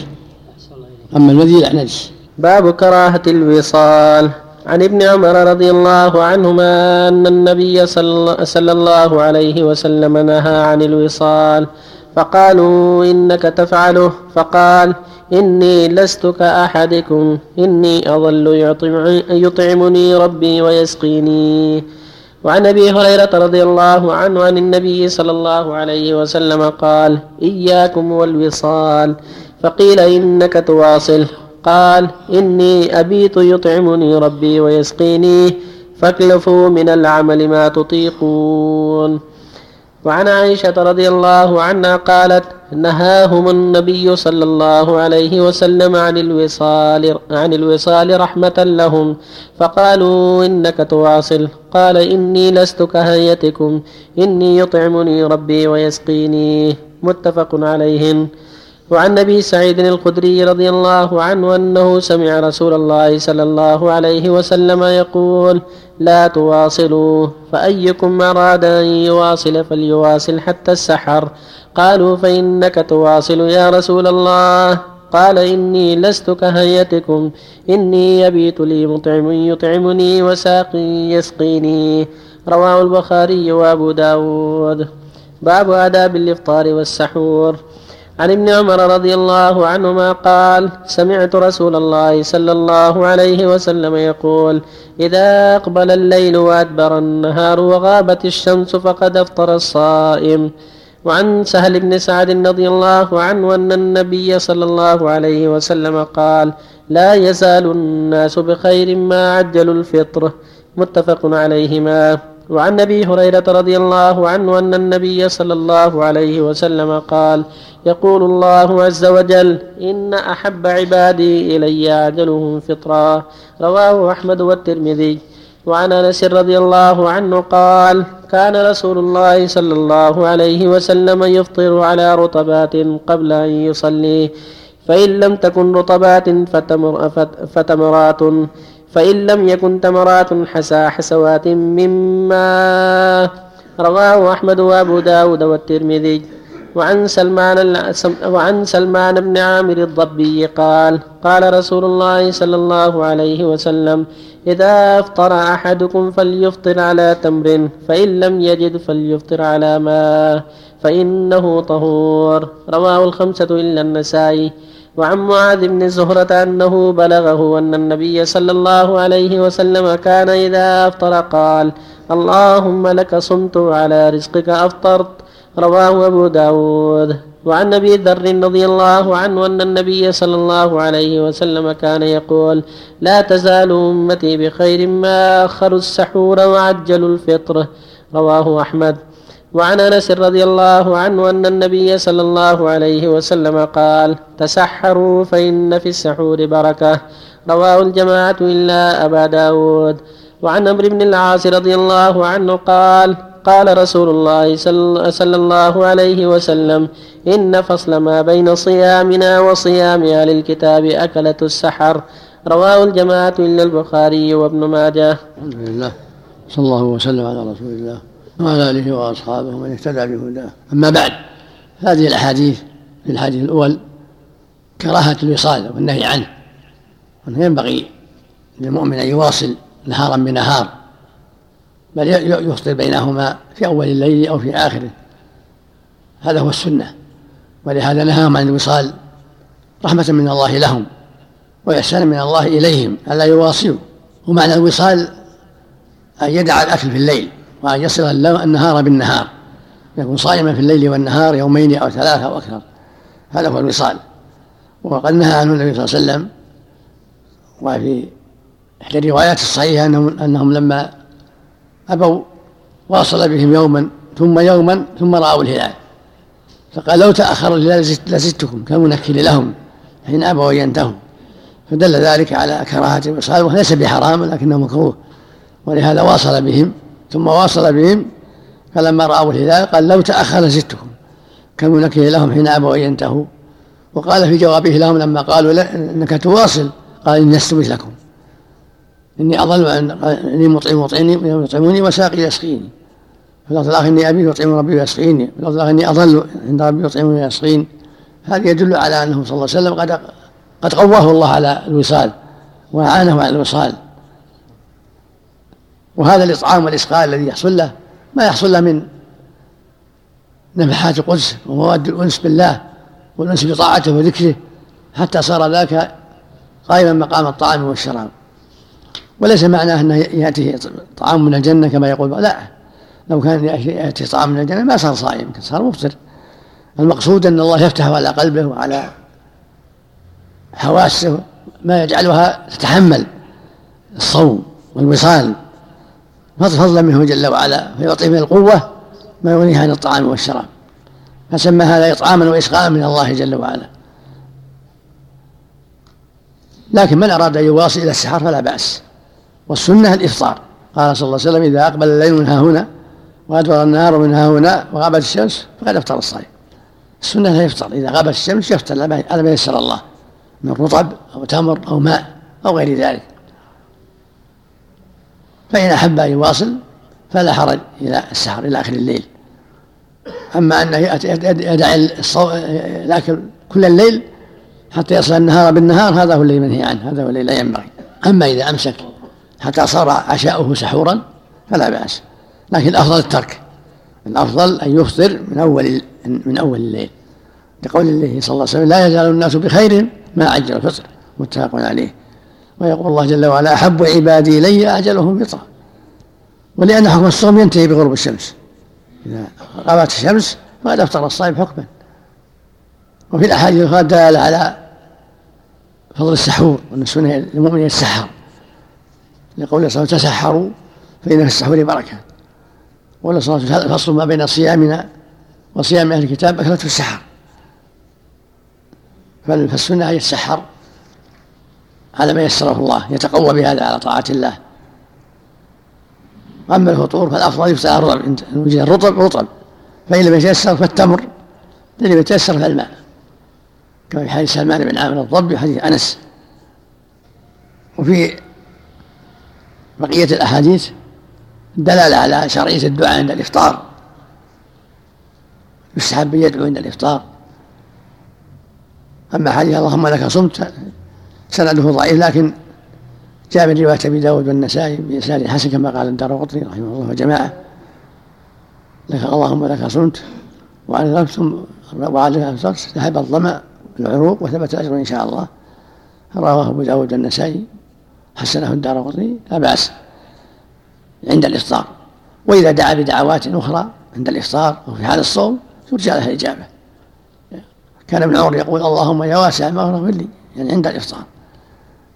أما المدي لا نجس. باب كراهة الوصال. عن ابن عمر رضي الله عنهما أن النبي صلى الله عليه وسلم نهى عن الوصال. فقالوا إنك تفعله. فقال إني لست كأحدكم. إني أظل يطعم يطعمني ربي ويسقيني. وعن أبي هريرة رضي الله عنه عن النبي صلى الله عليه وسلم قال إياكم والوصال فقيل إنك تواصل قال إني أبيت يطعمني ربي ويسقيني فاكلفوا من العمل ما تطيقون وعن عائشة رضي الله عنها قالت نهاهم النبي صلى الله عليه وسلم عن الوصال عن الوصال رحمة لهم فقالوا إنك تواصل. قال إني لست كهيئتكم إني يطعمني ربي ويسقيني. متفق عليهن وعن أبي سعيد الخدري رضي الله عنه أنه سمع رسول الله صلى الله عليه وسلم يقول لا تواصلوا. فأيكم أراد أن يواصل فليواصل حتى السحر. قالوا فإنك تواصل يا رسول الله. قال إني لست كهيئتكم. إني يبيت لي مطعم يطعمني وساق يسقيني. رواه البخاري وأبو داود. باب آداب الإفطار والسحور. عن ابن عمر رضي الله عنهما قال سمعت رسول الله صلى الله عليه وسلم يقول إذا أقبل الليل وأدبر النهار وغابت الشمس فقد أفطر الصائم وعن سهل بن سعد رضي الله عنه أن النبي صلى الله عليه وسلم قال لا يزال الناس بخير ما عجلوا الفطر متفق عليهما. وعن أبي هريرة رضي الله عنه أن النبي صلى الله عليه وسلم قال يقول الله عز وجل إن أحب عبادي إلي أجلهم فطرا. رواه أحمد والترمذي. وعن أنس رضي الله عنه قال كان رسول الله صلى الله عليه وسلم يفطر على رطبات قبل أن يصلي فإن لم تكن رطبات فتمر فتمرات فإن لم يكن تمرات حسى حسوات مما رواه أحمد وأبو داود والترمذي. وعن سلمان وعن سلمان بن عامر الضبي قال قال رسول الله صلى الله عليه وسلم إذا أفطر أحدكم فليفطر على تمر فإن لم يجد فليفطر على ماء فإنه طهور. رواه الخمسة إلا النسائي. وعن معاذ بن زهرة أنه بلغه أن النبي صلى الله عليه وسلم كان إذا أفطر قال اللهم لك صمت وعلى رزقك أفطرت. رواه أبو داود. وعن أبي ذر رضي الله عنه أن النبي صلى الله عليه وسلم كان يقول لا تزال أمتي بخير ما أخروا السحور وعجلوا الفطر. رواه أحمد. وعن أنس رضي الله عنه أن النبي صلى الله عليه وسلم قال تسحروا فإن في السحور بركة. رواه الجماعة إلا أبا داود. وعن عمرو بن العاص رضي الله عنه قال قال رسول الله صلى الله عليه وسلم إن فصل ما بين صيامنا وصيام أهل الكتاب أكلة السحر. رواه الجماعة إلا البخاري وابن ماجه. الحمد لله. صلى الله وسلم على رسول الله. وعلى آله وأصحابه ومن اهتدى بهداه. أما بعد هذه الأحاديث في الحديث الأول كراهة الوصال والنهي عنه وأنه ينبغي للمؤمن أن يواصل نهارا بنهار بل يفطر بينهما في أول الليل أو في آخره. هذا هو السنة ولهذا نهاهم عن الوصال رحمة من الله لهم وإحسانا من الله إليهم ألا يواصلوا. ومعنى الوصال أن يدع الأكل في الليل. وأن يصل النهار بالنهار. يكون صائما في الليل والنهار يومين أو ثلاثة أو أكثر. هذا هو الوصال. وقد نهى عنه النبي صلى الله عليه وسلم وفي إحدى الروايات الصحيحة أنهم, أنهم لما أبوا واصل بهم يوما ثم يوما ثم رأوا الهلال. فقال لو تأخر الهلال لزدتكم كمنكل لهم؟ حين أبوا أن ينتهوا. فدل ذلك على كراهة الوصال وليس بحرام لكنه مكروه. ولهذا واصل بهم ثم واصل بهم فلما رأوا الهلال قال لو تأخر زدتكم كمنكه لهم حين أبوا أن ينتهوا. وقال في جوابه لهم لما قالوا لا إنك تواصل قال إني لست مثلكم. إني أظل إني مطعم مطعمني يطعموني وساقي يسقيني. في اللفظ الآخر إني أبي يطعم ربي ويسقيني. في اللفظ الآخر إني أظل عند ربي يطعمني ويسقيني. هذا يدل على أنه صلى الله عليه وسلم قد قد قواه الله على الوصال وأعانه على الوصال. وهذا الإطعام والإسقاء الذي يحصل له ما يحصل له من نفحات القدس ومواد الأنس بالله والأنس بطاعته وذكره حتى صار ذاك قائما مقام الطعام والشراب. وليس معناه أنه يأتيه طعام من الجنة كما يقول لا لو كان يأتي طعام من الجنة ما صار صائم صار مفطر. المقصود أن الله يفتح على قلبه وعلى حواسه ما يجعلها تتحمل الصوم والوصال. فضلا منه جل وعلا فيعطيه من القوة ما يغنيه عن الطعام والشراب. فسمى هذا إطعاما وإسقاء من الله جل وعلا. لكن من أراد أن يواصل إلى السحر فلا بأس. والسنة الإفطار. قال صلى الله عليه وسلم إذا أقبل الليل من ها هنا وأدبر النهار من ها هنا وغابت الشمس فقد أفطر الصائم. السنة لا يفطر. إذا غابت الشمس يفطر على ما يسر الله. من رطب أو تمر أو ماء أو غير ذلك. فإن أحب أن يواصل فلا حرج إلى السحر إلى آخر الليل. أما أنه يدع الأكل كل الليل حتى يصل النهار بالنهار هذا هو الذي منهي عنه هذا هو الذي لا ينبغي. أما إذا أمسك حتى صار عشاؤه سحورا فلا بأس. لكن الأفضل الترك. الأفضل أن يفطر من أول من أول الليل. لقول الله صلى الله عليه وسلم لا يزال الناس بخير ما عجل الفطر. متفق عليه. ويقول الله جل وعلا أحب عبادي إلي أعجلهم فطرا ولأن حكم الصوم ينتهي بغروب الشمس. إذا غابت الشمس فقد أفطر الصائم حكما. وفي الأحاديث الأخرى دال على فضل السحور وأن السنة للمؤمن يتسحر لقول صلى الله عليه وسلم تسحروا فإن في السحور بركة. وقال صلى الله عليه وسلم فصل ما بين صيامنا وصيام أهل الكتاب أكلة السحر. فالسنة أن يتسحر على ما يسره الله يتقوى بهذا على طاعة الله. أما الفطور فالأفضل يفطر الرطب إن وجد الرطب رطب. فإن لم يتيسر فالتمر إن لم يتيسر فالماء. كما في حديث سلمان بن عامر الضبي وحديث أنس. وفي بقية الأحاديث دلالة على شرعية الدعاء عند الإفطار. يستحب يدعو عند الإفطار. أما حديث اللهم لك صمت سنده ضعيف لكن جاء من رواية أبي داود والنسائي بإسناد حسن كما قال الدار قطني رحمه الله وجماعة لك اللهم لك صمت وعلى أفطرت ذهب الظمأ العروق وثبت الأجر إن شاء الله. رواه أبو داود والنسائي حسنه الدار قطني لا بأس عند الإفطار وإذا دعا بدعوات أخرى عند الإفطار أو في حال الصوم ترجى لها الإجابة. كان ابن عمر يقول اللهم يا واسع المغفرة لي. يعني عند الإفطار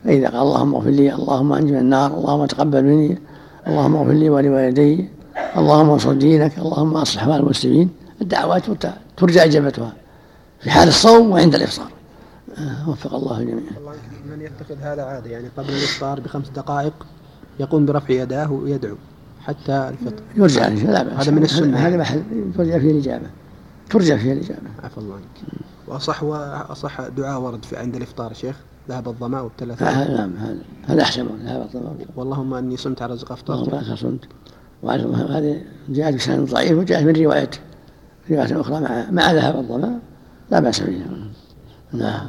فإذا قال اللهم اغفر لي اللهم أنجي من النار اللهم تقبل مني اللهم اغفر لي ولوالدي اللهم انصر دينك اللهم أصلح أحوال المسلمين. الدعوات ترجى إجابتها في حال الصوم وعند الإفطار. آه، وفق الله الجميع من يتخذ هذا عادة يعني قبل الإفطار بخمس دقائق يقوم برفع يداه ويدعو حتى الفطر. يرجع لا بأس هذا من السنة. هذا محل ترجع فيه الإجابة. ترجع فيه الإجابة. عفى الله عنك وأصح وأصح دعاء ورد في عند الإفطار شيخ. ذهب الظماء وابتلت نعم هذا هذا أحسن ذهب الظماء. واللهم أني صمت على رزق أفطرت. اللهم صمت. وهذه جاءت بسند ضعيف وجاءت من رواية رواية أخرى مع مع ذهب الظماء. لا بأس بها. نعم.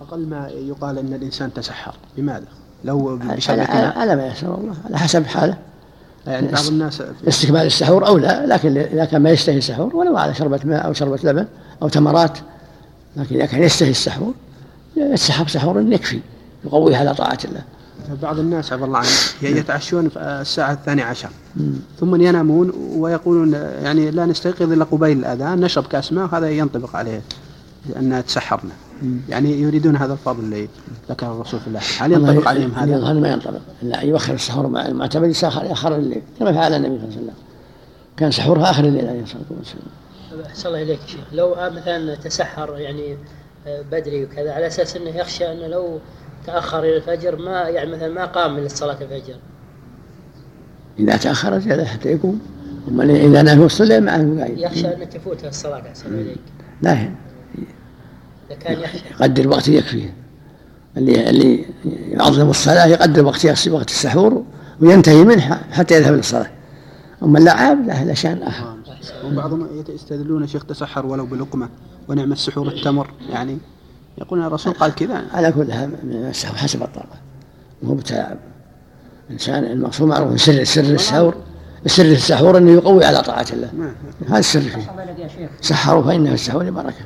أقل ما يقال أن الإنسان تسحر. لماذا؟ لو على, على ما يسر الله. على حسب حاله. يعني بعض الناس استكمال السحور أو لا. لكن إذا كان ما يشتهي السحور ولو على شربة ماء أو شربة لبن أو تمرات لكن إذا كان يشتهي السحور يتسحر سحور يكفي يقويه على طاعة الله. بعض الناس عفى الله عنه يتعشون في الساعة الثانية عشر. ثم ينامون ويقولون يعني لا نستيقظ إلا قبيل الأذان نشرب كأس ماء وهذا ينطبق عليه أن تسحرنا. يعني يريدون هذا الفضل اللي ذكر الرسول في الله. هل ينطبق عليهم هذا؟ هذا ما ينطبق. أن يؤخر السحور مع المعتمد يأخر الليل. كما فعل النبي صلى الله عليه وسلم. كان سحورها آخر الليل عليه الصلاة والسلام. أحسن الله إليك شيخ. لو مثلا تسحر يعني بدري وكذا على أساس إنه يخشى إنه لو تأخر إلى الفجر ما يعني مثلا ما قام من صلاة الفجر. إذا تأخر زيادة حتى يقوم. أما إذا نام الليل معه يخشى ان تفوته الصلاة احسن اليك. لا كان يخشى. يقدر وقت يكفيه. اللي اللي يعظم الصلاة يقدر وقت وقت السحور وينتهي منها حتى يذهب للصلاة أما اللعاب لا هذا شأن آخر. وبعضهم يستدلون شيخ تسحر ولو بلقمة. ونعم السحور التمر يعني يقولون الرسول قال كذا. على كل السحور حسب الطاقة. مو بتلاعب الإنسان المقصود معروف سر سر السحور سر السحور أنه يقوي على طاعة الله. نعم. هذا السر فيه. سحروا فإن في السحور بركة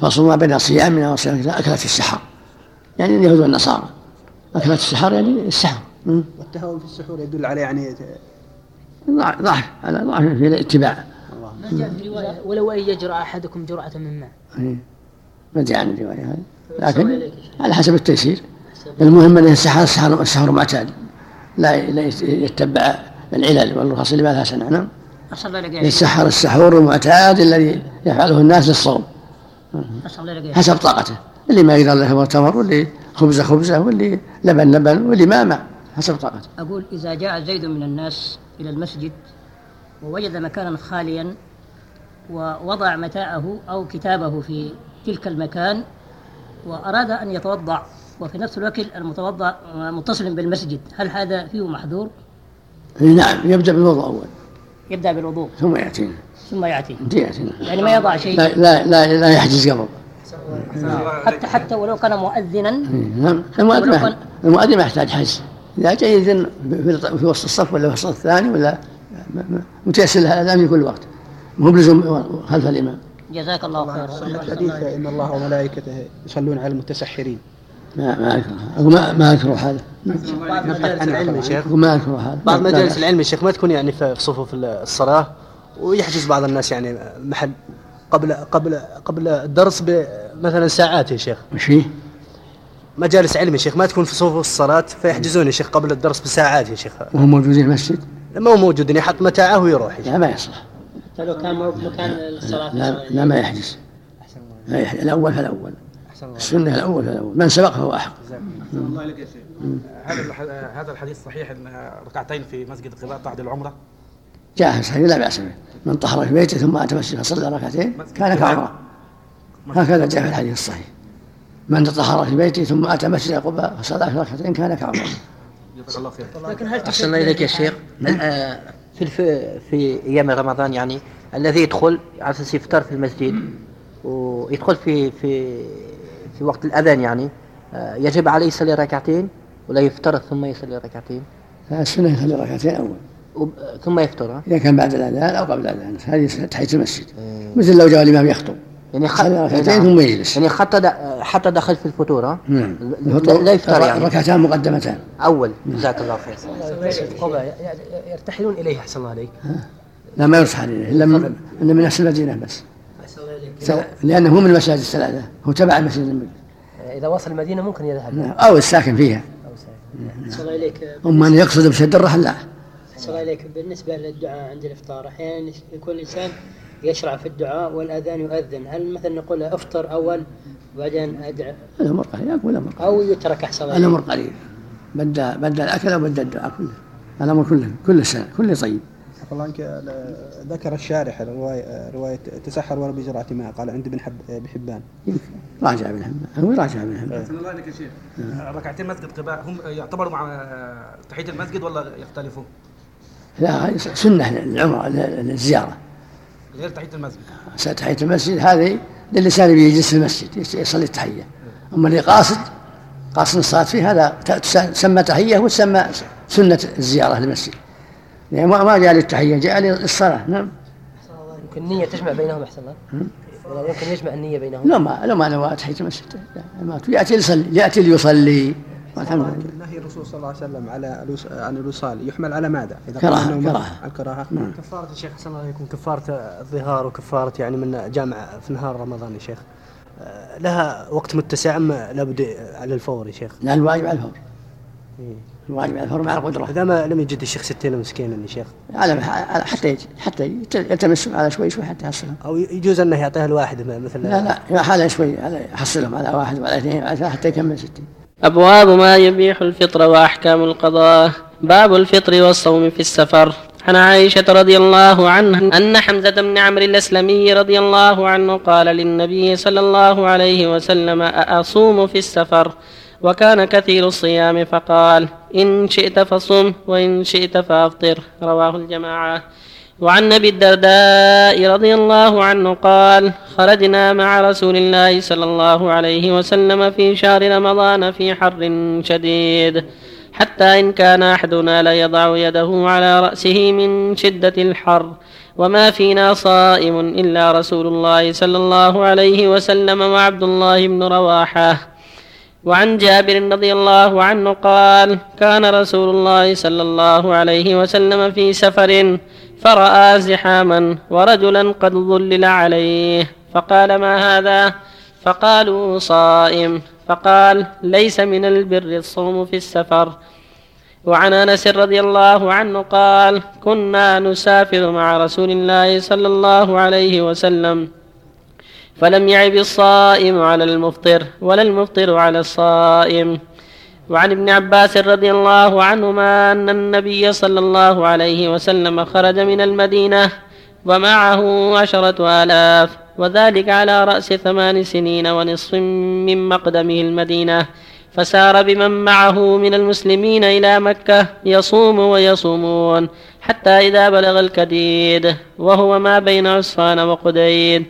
فصل ما بين صيامنا وصيام أكلت السحر. يعني اليهود والنصارى. أكلت السحر يعني السحر. والتهاون في السحور يدل عليه يعني ضعف. على ضعف في الاتباع. ما جاء في رواية ولو أن يجرى أحدكم جرعة من ماء إيه. ما جاء عن الرواية هذه. لكن على حسب التيسير. المهم أن السحر السحر السحر معتاد. لا لا يتبع العلل والرخص اللي ما لها سنة نعم يتسحر السحور المعتاد الذي يفعله الناس للصوم. حسب طاقته. اللي ما يقدر له تمر واللي خبزه خبزه واللي لبن لبن واللي ما ما حسب طاقته. أقول إذا جاء زيد من الناس إلى المسجد ووجد مكانا خاليا ووضع متاعه أو كتابه في تلك المكان وأراد أن يتوضأ وفي نفس الوقت المتوضأ متصل بالمسجد. هل هذا فيه محذور؟ نعم يبدأ بالوضوء أول. يبدأ بالوضوء. ثم يأتينا ثم يأتي. يأتينا يعني ما يضع شيء. لا لا لا, لا يحجز قبل. حتى حتى ولو كان مؤذنا. إيه، نعم. المؤذن المؤذن ما يحتاج حجز. إذا جاء في وسط الصف ولا في الصف الثاني ولا متيسر في كل وقت مو بلزوم خلف الإمام. جزاك الله خيرا. الحديث ان الله وملائكته يصلون على المتسحرين. ما ما أقول ما ما أذكر هذا. ما أذكر هذا. بعض مجالس. العلم يا شيخ ما تكون يعني في في صفوف الصلاة؟ ويحجز بعض الناس يعني محل قبل قبل قبل الدرس مثلا ساعات يا شيخ. وش فيه؟ مجالس علم يا شيخ ما تكون في صفوف الصلاة فيحجزون يا شيخ قبل الدرس بساعات يا شيخ. وهم موجودين في المسجد؟ ما هو موجود يحط متاعه ويروح يا شيخ. لا ما يصلح. حتى لو كان مو مكان الصلاة. لا, لا ما يحجز لا يحجز الأول فالأول. السنة الأول فالأول. من سبق فهو أحق. الله يا شيخ. هذا هذا الحديث صحيح إن ركعتين في مسجد قباء تعدل العمرة؟ جاء في الصحيح لا بأس به. من طهر في بيته ثم أتى مسجد فصلى ركعتين كان كعمرة هكذا جاء في الحديث الصحيح. من طهر في بيته ثم أتى مسجد قباء فصلى ركعتين كان كعمرة جزاك الله خير. لكن هل أحسن إليك يا شيخ؟ آه، في الف... في أيام رمضان يعني الذي يدخل على أساس يفطر في المسجد ويدخل في في في وقت الأذان يعني آه، يجب عليه يصلي ركعتين ولا يفطر ثم يصلي ركعتين؟ فالسنة يصلي ركعتين أول. وب... ثم يفطر؟ ها؟ إذا كان بعد الأذان أو قبل الأذان هذه تحية المسجد. مثل لو جاء الإمام يخطب. يعني يصلي ركعتين نعم. ثم يجلس يعني حتى د... حتى دخل في الفطور ها؟ نعم لا, يفطر يعني. ركعتان مقدمتان. أول. جزاك الله خير. يرتحلون إليه أحسن الله عليك. لا ما يرسح عليه إلا من إلا من نفس المدينة بس. لأنه هو من المساجد الثلاثة هو تبع المسجد النبوي. إذا وصل المدينة ممكن يذهب. نعم. أو الساكن فيها. أحسن الله إليك أما أن يقصد بشد الرحل لا. أحسن الله إليك بالنسبة للدعاء عند الإفطار أحيانا يكون الإنسان يشرع في الدعاء والأذان يؤذن. هل مثلا نقول له أفطر أول وبعدين أدعى؟ الأمر قليل أقول الأمر قليل. أو يترك أحسن الأمر قليل. بدأ بدأ الأكل وبدا الدعاء كله؟ الأمر كله كل سنة كله طيب الله عنك ذكر الشارح رواية رواية تسحر ولا بجرعة ماء قال عند ابن حب بحبان. يمكن راجع ابن حبان. هو راجع ابن حبان. الله عليك يا شيخ. ركعتين مسجد قباء هم يعتبروا مع تحية المسجد ولا يختلفوا؟ لا هذه سنة للعمرة للزيارة غير تحية المسجد. تحية المسجد هذه للإنسان اللي يجلس في المسجد يصلي التحية. أما اللي قاصد قاصد الصلاة فيه هذا تسمى تحية وتسمى سنة الزيارة للمسجد. يعني ما ما جاء للتحية جاء للصلاة نعم. يمكن النية تجمع بينهم أحسن الله. ولا يمكن يجمع النية بينهم. لو ما لو ما نوى تحية المسجد لا، ما يأتي يصلي يأتي ليصلي. والحمد لله نهي الرسول صلى الله عليه وسلم على الوس- عن الوصال يحمل على ماذا؟ إذا كراهة، كراهة. الكراهة. نعم. كفارة الشيخ أحسن الله عليكم. كفارة الظهار وكفارة يعني من جامع في نهار رمضان يا شيخ. آه، لها وقت متسع أم لابد على الفور يا شيخ؟ لا الواجب على الفور. إيه. الواجب على الفور مع القدرة. إذا ما لم يجد الشيخ ستين مسكينا يا شيخ. على على- حتى يجي حتى يلتمس على شوي شوي حتى يحصلهم. أو يجوز أنه يعطيها الواحد مثل لا لا يا حالة شوي على يحصلهم على واحد وعلى اثنين وعلى ثلاثة حتى يكمل ستين. أبواب ما يبيح الفطر وأحكام القضاء. باب الفطر والصوم في السفر. عن عائشة رضي الله عنها أن حمزة بن عمرو الأسلمي رضي الله عنه قال للنبي صلى الله عليه وسلم أأصوم في السفر؟ وكان كثير الصيام فقال إن شئت فصم وإن شئت فأفطر. رواه الجماعة. وعن أبي الدرداء رضي الله عنه قال خرجنا مع رسول الله صلى الله عليه وسلم في شهر رمضان في حر شديد حتى إن كان أحدنا ليضع يده على رأسه من شدة الحر وما فينا صائم إلا رسول الله صلى الله عليه وسلم وعبد الله بن رواحة. وعن جابر رضي الله عنه قال كان رسول الله صلى الله عليه وسلم في سفر فرأى زحاما ورجلا قد ظلل عليه. فقال ما هذا؟ فقالوا صائم. فقال ليس من البر الصوم في السفر. وعن أنس رضي الله عنه قال كنا نسافر مع رسول الله صلى الله عليه وسلم. فلم يعب الصائم على المفطر ولا المفطر على الصائم. وعن ابن عباس رضي الله عنهما أن النبي صلى الله عليه وسلم خرج من المدينة ومعه عشرة آلاف وذلك على رأس ثمان سنين ونصف من مقدمه المدينة فسار بمن معه من المسلمين إلى مكة يصوم ويصومون حتى إذا بلغ الكديد وهو ما بين عصفان وقديد.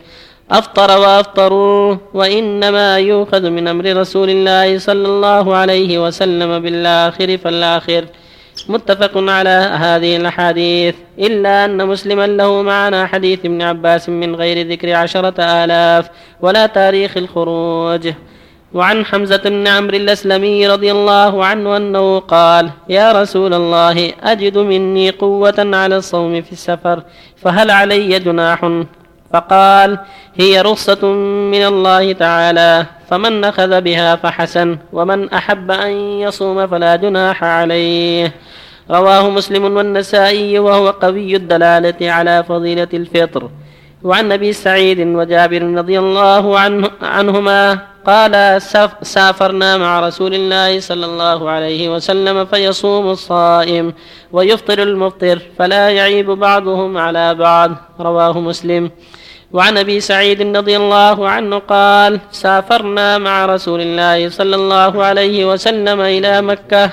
أفطر وأفطروا وإنما يؤخذ من أمر رسول الله صلى الله عليه وسلم بالآخر فالآخر. متفق على هذه الأحاديث. إلا أن مسلما له معنا حديث ابن عباس من غير ذكر عشرة آلاف ولا تاريخ الخروج. وعن حمزة بن عمرو الأسلمي رضي الله عنه أنه قال يا رسول الله أجد مني قوة على الصوم في السفر فهل علي جناح؟ فقال هي رخصة من الله تعالى فمن أخذ بها فحسن ومن أحب أن يصوم فلا جناح عليه. رواه مسلم والنسائي وهو قوي الدلالة على فضيلة الفطر. وعن أبي سعيد وجابر رضي الله عنه عنهما قال سافرنا مع رسول الله صلى الله عليه وسلم فيصوم الصائم ويفطر المفطر فلا يعيب بعضهم على بعض. رواه مسلم. وعن أبي سعيد رضي الله عنه قال سافرنا مع رسول الله صلى الله عليه وسلم إلى مكة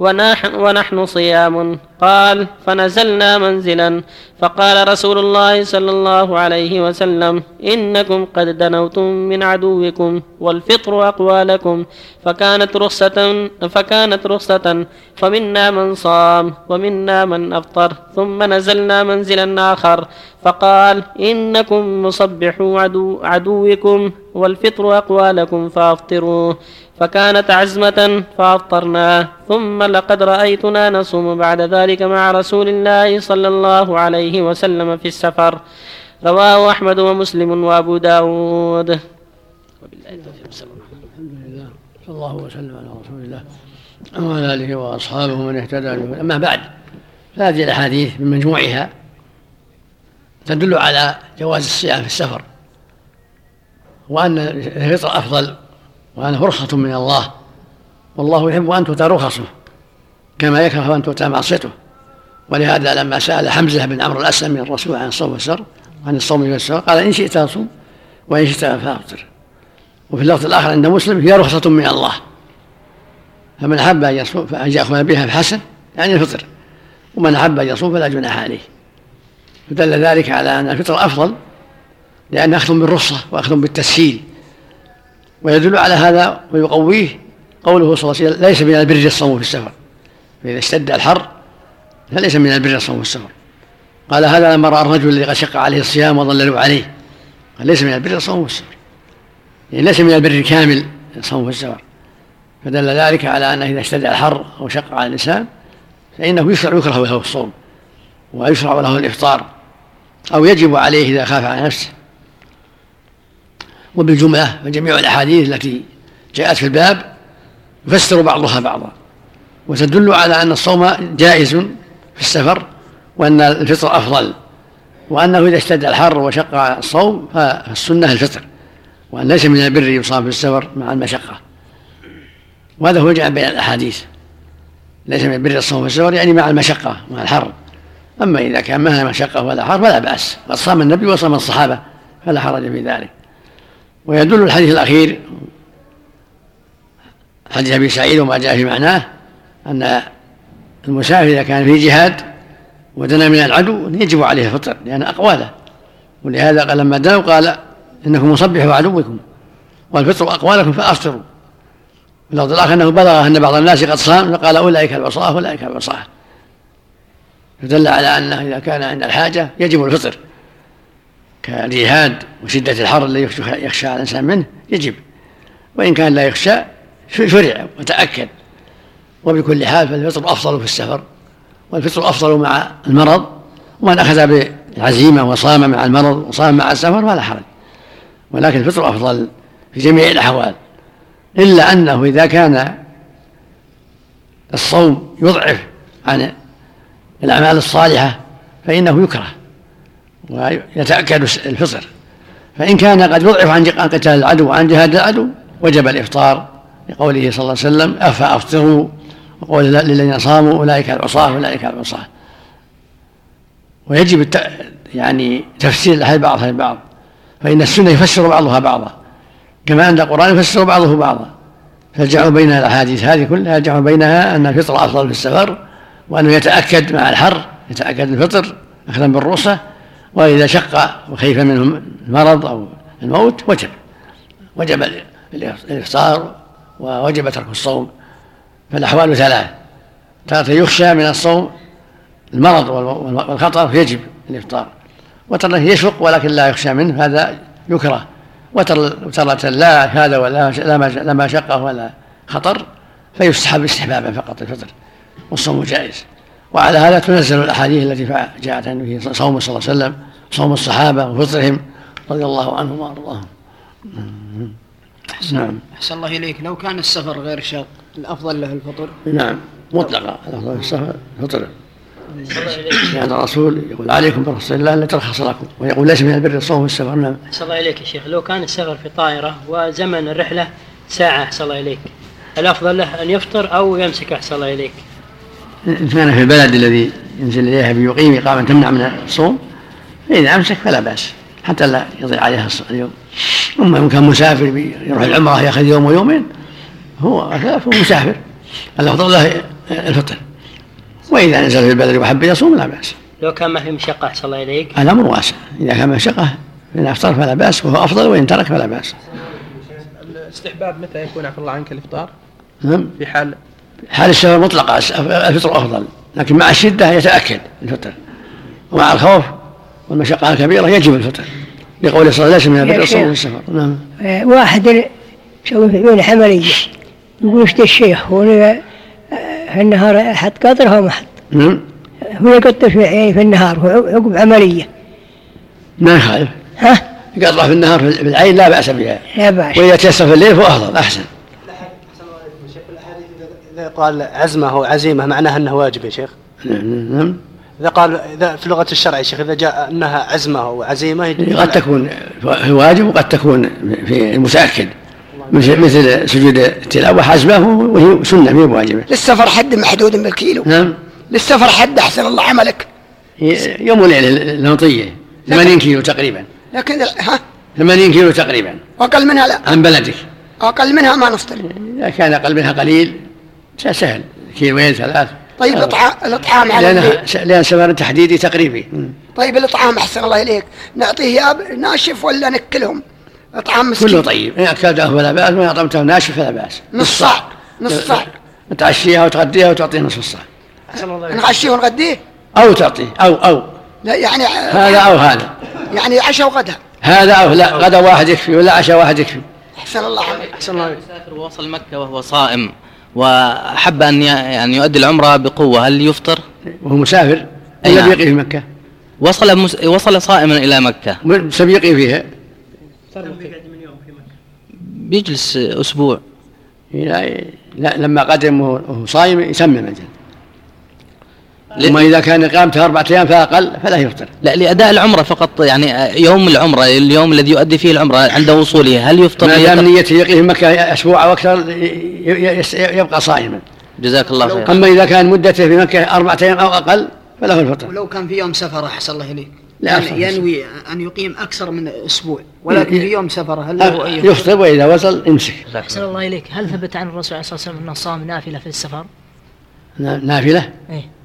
ونحن, ونحن صيام. قال فنزلنا منزلا. فقال رسول الله صلى الله عليه وسلم إنكم قد دنوتم من عدوكم والفطر أقوالكم. فكانت رخصة فكانت رخصة فمنا من صام ومنا من أفطر. ثم نزلنا منزلا آخر فقال إنكم مصبحوا عدو عدوكم والفطر أقوالكم فأفطروا. فكانت عزمة فأفطرنا ثم لقد رأيتنا نصوم بعد ذلك مع رسول الله صلى الله عليه وسلم في السفر. رواه أحمد ومسلم وأبو داود. وبالله الحمد لله صلى الله وسلم على رسول الله وعلى آله وأصحابه من اهتدى أما بعد فهذه الأحاديث من مجموعها تدل على جواز الصيام في السفر وأن الفطر أفضل وأنه رخصة من الله. والله يحب أن تؤتى رخصه كما يكره أن تؤتى معصيته. ولهذا لما سأل حمزة بن عمرو الأسلم من الرسول عن الصوم والسر عن الصوم والسر قال إن شئت أصوم وإن شئت فأفطر. وفي اللفظ الآخر عند مسلم هي رخصة من الله. فمن أحب أن يصوم فأن يأخذ بها فحسن يعني الفطر. ومن أحب أن يصوم فلا جناح عليه. فدل ذلك على أن الفطر أفضل لأن أخذ بالرخصة وأخذ بالتسهيل ويدل على هذا ويقويه قوله صلى الله عليه وسلم ليس من البر الصوم في السفر. فإذا اشتد الحر فليس من البر الصوم في السفر. قال هذا لما رأى الرجل الذي قد شق عليه الصيام وظللوا عليه. قال ليس من البر الصوم في السفر. يعني ليس من البر الكامل الصوم في السفر. فدل ذلك على أنه إذا اشتد الحر أو شق على الإنسان فإنه يشرع يكره له الصوم ويشرع له الإفطار أو يجب عليه إذا خاف على نفسه. وبالجملة فجميع الأحاديث التي جاءت في الباب يفسر بعضها بعضا وتدل على أن الصوم جائز في السفر وأن الفطر أفضل وأنه إذا اشتد الحر وشق الصوم فالسنة الفطر وأن ليس من البر يصام في السفر مع المشقة. وهذا هو الجمع بين الأحاديث. ليس من البر الصوم في السفر يعني مع المشقة مع الحر. أما إذا كان مع مشقة ولا حر فلا بأس. قد صام النبي وصام الصحابة فلا حرج في ذلك. ويدل الحديث الأخير حديث أبي سعيد وما جاء في معناه أن المسافر إذا كان في جهاد ودنا من العدو يجب عليه الفطر لأن أقواله. ولهذا قال لما دنوا قال إنكم مصبحوا عدوكم والفطر أقوالكم فأفطروا. اللفظ الآخر أنه بلغ أن بعض الناس قد صام فقال أولئك العصاة أولئك العصاة فدل على أنه إذا كان عند الحاجة يجب الفطر. كالجهاد وشدة الحر الذي يخشى على الإنسان منه يجب. وإن كان لا يخشى شرع وتأكد. وبكل حال فالفطر أفضل في السفر والفطر أفضل مع المرض. ومن أخذ بالعزيمة وصام مع المرض وصام مع السفر فلا حرج. ولكن الفطر أفضل في جميع الأحوال. إلا أنه إذا كان الصوم يضعف عن الأعمال الصالحة فإنه يكره. ويتأكد الفطر. فإن كان قد يضعف عن قتال العدو وعن جهاد العدو وجب الإفطار لقوله صلى الله عليه وسلم أفأفطروا وقول للذين صاموا أولئك العصاة أولئك العصاة. ويجب. يعني تفسير الأحاديث بعضها لبعض فإن السنة يفسر بعضها بعضا. كما أن القرآن يفسر بعضه بعضا. فالجمع بين الأحاديث هذه كلها الجمع بينها أن الفطر أفضل في السفر وأنه يتأكد مع الحر يتأكد الفطر أخذا بالرخصة. وإذا شق وخيف منه المرض أو الموت وجب. وجب الإفطار ووجب ترك الصوم. فالأحوال ثلاث تارة يخشى من الصوم المرض والخطر فيجب الإفطار. وترى يشق ولكن لا يخشى منه هذا يكره. وترى لا هذا ولا لا مشقة ولا خطر فيستحب استحبابا فقط الفطر والصوم جائز. وعلى هذا تنزل الأحاديث التي جاءت عنه في صوم صلى الله عليه وسلم صوم الصحابة وفطرهم رضي الله عنهم وأرضاهم. نعم. أحسن الله إليك. لو كان السفر غير شاق الأفضل له الفطر؟ نعم. مطلقا. الأفضل السفر فطر لأن الرسول يقول عليكم برسول الله التي ترخص لكم ويقول ليس من البر الصوم في السفر. نعم. أحسن الله إليك يا شيخ. لو كان السفر في طائرة وزمن الرحلة ساعة أحسن الله إليك. الأفضل له أن يفطر أو يمسك أحسن الله إليك. إن كان في البلد الذي ينزل إليها بيقيم إقامة تمنع من الصوم فإذا أمسك فلا بأس حتى لا يضيع عليها اليوم. أما إن كان مسافر يروح العمرة يأخذ يوم ويومين هو فهو مسافر الأفضل له الفطر. وإذا نزل في البلد وحب يصوم لا بأس. لو كان ما في مشقة أحسن الله إليك. الأمر واسع. إذا كان مشقة فإن أفطر فلا بأس وهو أفضل وإن ترك فلا بأس. الاستحباب متى يكون؟ عفى الله عنك الإفطار؟ نعم. في حال حال السفر مطلقة الفطر أفضل لكن مع الشدة يتأكد الفطر. ومع الخوف والمشقة الكبيرة يجب الفطر لقول صلى الله عليه وسلم من البر الصوم السفر. نعم. آه، واحد يسوي في حملية يقول إيش الشيخ؟ هو في النهار حط قطره وما حط نعم. هو يقطر في يعني في النهار عقب عملية. ما يخالف. ها؟ يقطع في النهار في العين لا بأس بها. لا بأس. وإذا تيسر في الليل فهو أفضل أحسن. إذا قال عزمة أو عزيمة معناها أنه واجب يا شيخ؟ نعم. نعم إذا قال إذا في لغة الشرع يا شيخ إذا جاء أنها عزمة أو عزيمة قد تكون في واجب وقد تكون في المتأكد مثل مثل سجود التلاوة حسبه وهي سنة ما واجبة. للسفر حد محدود بالكيلو. نعم. للسفر حد أحسن الله عملك. يوم وليلة المطية 80 كيلو تقريبا. لكن ها؟ 80 كيلو تقريبا. أقل منها لا. عن بلدك. أقل منها ما نفطر إذا كان أقل منها قليل سهل. كيلوين ثلاث طيب الإطعام الإطعام على لأن لأن سفر تحديدي تقريبي. طيب الإطعام أحسن الله إليك. نعطيه ناشف ولا نكلهم؟ إطعام مسكين. كله طيب. إن أكلته فلا بأس وإن أطعمته ناشف فلا بأس. نص صاع نص صاع تعشيها وتغديها وتعطيه نصف الصاع نعشيه ونغديه؟ أو تعطيه. أو أو. لا يعني هذا أو هذا. يعني عشاء وغدا. هذا أو لا غدا واحد يكفي ولا عشاء واحد يكفي. أحسن الله عليك. أحسن الله يسافر ووصل مكة وهو صائم. وحب أن يعني يؤدي العمرة بقوة هل يفطر؟ وهو مسافر ولا نعم. بيقي في مكة؟ وصل مس... وصل صائما إلى مكة سبيقي فيها بيجلس أسبوع لا, لا لما قدم وهو صايم يتمم الجل أما إذا كان إقامته أربعة أيام فأقل فلا يفطر. لا لأداء العمرة فقط يعني يوم العمرة اليوم الذي يؤدي فيه العمرة عند وصوله هل يفطر؟ ما دام نيته يقي في مكة أسبوع أو أكثر يبقى صائما. جزاك الله خير. أما إذا كان مدته في مكة أربعة أيام أو أقل فله الفطر. ولو كان في يوم سفر أحسن الله إليك. لا يعني ينوي أن يقيم أكثر من أسبوع ولكن في يوم سفر هل له أي يفطر؟ وإذا وصل يمسك. أحسن الله إليك. هل ثبت عن الرسول عليه الصلاة والسلام أنه صام نافلة في السفر؟ نافلة؟ إيه.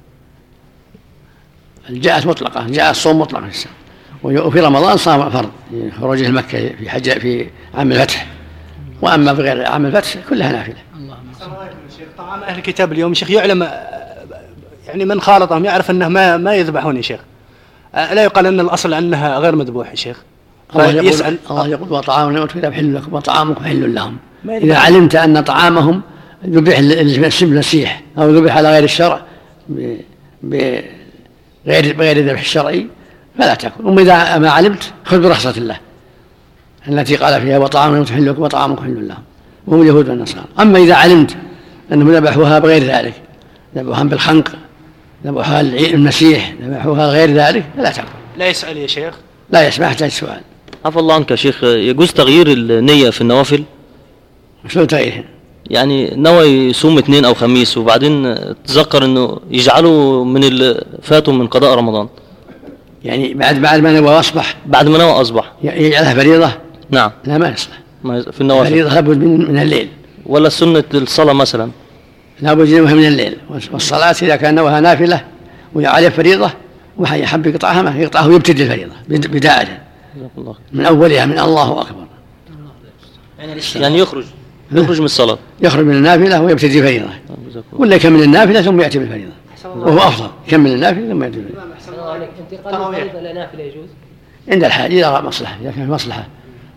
جاءت مطلقة جاء الصوم مطلقا في وفي رمضان صام فرض خروجه مكة في حج في عام الفتح. وأما في غير عام الفتح كلها نافلة. طعام أهل الكتاب اليوم. شيخ يعلم يعني من خالطهم يعرف أنه ما ما يذبحون يا شيخ. لا يقال أن الأصل أنها غير مذبوح يا شيخ؟ الله يقول, يسأل الله يقول وطعام يوم حل لكم وطعامكم حل لهم. إذا علمت أن طعامهم ذبح للمسيح أو ذبح على غير الشرع بغير بغير الذبح الشرعي فلا تأكل. اما إذا ما علمت خذ برخصة الله التي قال فيها وطعام تحل لكم وطعامكم حل لهم. وهم اليهود والنصارى. أما إذا علمت أنهم ذبحوها بغير ذلك ذبحوها بالخنق ذبحوها المسيح ذبحوها غير ذلك فلا تأكل. لا يسأل يا شيخ. لا يسمع يحتاج سؤال. عفى الله عنك يا شيخ. يجوز تغيير النية في النوافل؟ شو تغييرها؟ يعني نوى يصوم اثنين أو خميس وبعدين تذكر إنه يجعله من اللي فاتوا من قضاء رمضان. يعني بعد بعد ما نوى أصبح؟ بعد ما نوى أصبح. يجعلها فريضة؟ نعم. لا ما يصلح في النوافل. فريضة لابد من, من الليل. ولا سنة الصلاة مثلا. لابد ينويها من الليل. والصلاة إذا كان نواها نافلة وعليه فريضة ويحب يقطعها ما يقطعها ويبتدي الفريضة بدايه من أولها من الله أكبر. يعني يخرج. يخرج من الصلاة. يخرج من النافلة ويبتدي فريضة. ولا يكمل النافلة ثم يأتي بالفريضة. وهو أفضل. يكمل النافلة ثم يأتي بالفريضة. انتقال الفريضة إلى نافلة يجوز؟ عند الحاجة إذا رأى مصلحة. إذا كان في مصلحة.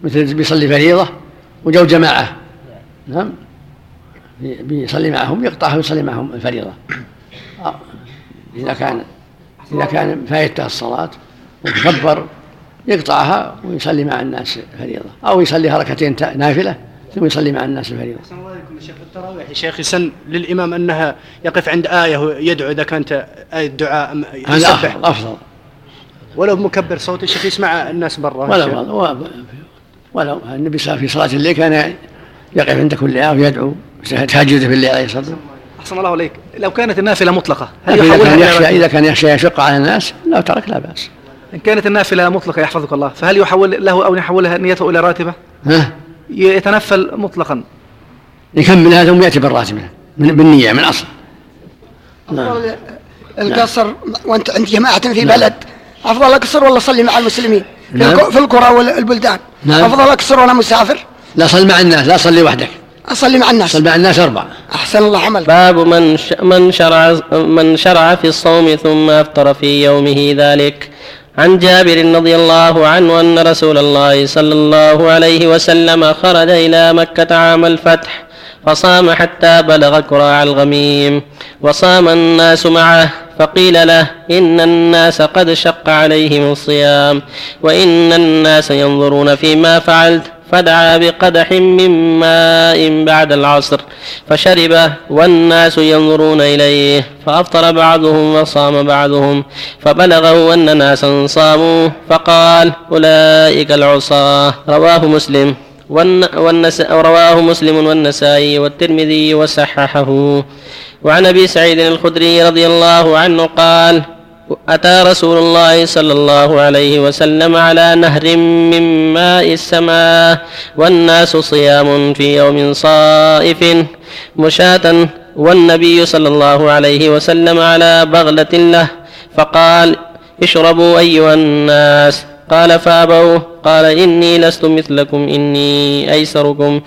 مثل بيصلي فريضة وجو جماعة. نعم. بي- بيصلي معهم يقطعها ويصلي معهم الفريضة. آه. إذا كان إذا كان فايته الصلاة وكبر يقطعها ويصلي مع الناس فريضة. أو يصلي ركعتين تا- نافلة. ثم يصلي مع الناس الفريضة. أحسن الله عليكم يا شيخ. التراويح يا شيخ يسن للإمام أنها يقف عند آية ويدعو إذا كانت آية دعاء أم هذا يسبح. أفضل. أفضل ولو مكبر صوت الشيخ يسمع الناس برا. ولو ولو- ولو النبي صلى الله عليه وسلم في صلاة الليل كان يقف عند كل آية ويدعو تهجد في الليل عليه الصلاة والسلام. أحسن الله عليك. لو كانت النافلة مطلقة هل إذا كان يخشى؟ إذا كان يخشى يشق على الناس لو ترك لا بأس. إن كانت النافلة مطلقة يحفظك الله. فهل يحول له أو يحولها نيته إلى راتبة؟ ها؟ يتنفل مطلقا. يكملها ثم يأتي بالراتبة من بالنية من أصل. نعم. القصر وانت عند جماعة في نعم. بلد. أفضل اقصر ولا اصلي مع المسلمين؟ في, نعم. في القرى والبلدان. نعم. أفضل اقصر وأنا مسافر؟ لا صل مع الناس لا صلي وحدك. أصلي مع الناس. صل مع الناس أربع أحسن الله عمل باب من ش... من شرع من شرع في الصوم ثم أفطر في يومه ذلك. عن جابر رضي الله عنه أن رسول الله صلى الله عليه وسلم خرج إلى مكة عام الفتح فصام حتى بلغ كراع الغميم وصام الناس معه فقيل له إن الناس قد شق عليهم الصيام وإن الناس ينظرون فيما فعلت فدعا بقدح من ماء بعد العصر فشرب والناس ينظرون إليه فأفطر بعضهم وصام بعضهم فبلغه أن ناسا صاموا فقال أولئك العصاة. رواه مسلم والن... والنس... رواه مسلم والنسائي والترمذي وصححه. وعن أبي سعيد الخدري رضي الله عنه قال أتى رسول الله صلى الله عليه وسلم على نهر من ماء السماء والناس صيام في يوم صائف مشاة والنبي صلى الله عليه وسلم على بغلة له فقال اشربوا أيها الناس قال فأبوا قال إني لست مثلكم إني أيسركم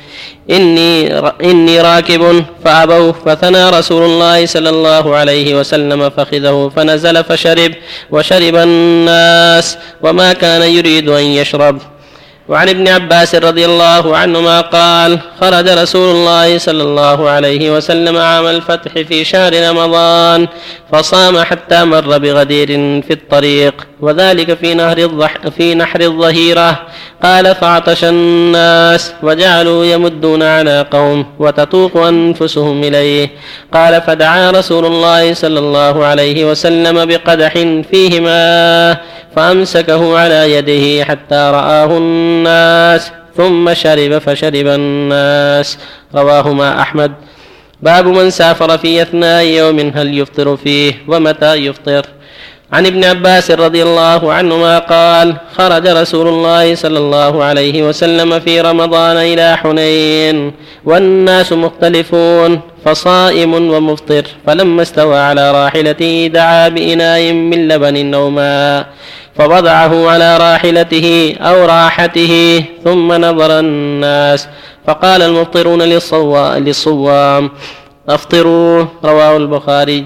إني إني راكب. فأبوا فثنى رسول الله صلى الله عليه وسلم فخذه فنزل فشرب وشرب الناس وما كان يريد أن يشرب. وعن ابن عباس رضي الله عنهما قال خرج رسول الله صلى الله عليه وسلم عام الفتح في شهر رمضان فصام حتى مر بغدير في الطريق. وذلك في نهر الضح في نحر الظهيرة. قال فعطش الناس وجعلوا يمدون عناقهم وتطوق أنفسهم إليه. قال فدعا رسول الله صلى الله عليه وسلم بقدح فيه ماء فأمسكه على يده حتى رآه الناس ثم شرب فشرب الناس. رواهما أحمد. باب من سافر في أثناء يوم هل يفطر فيه ومتى يفطر. عن ابن عباس رضي الله عنهما قال خرج رسول الله صلى الله عليه وسلم في رمضان إلى حنين والناس مختلفون فصائم ومفطر فلما استوى على راحلته دعا بإناء من لبن أو ماء فوضعه على راحلته أو راحته ثم نظر الناس فقال المفطرون للصوا- للصوام أفطروا رواه البخاري.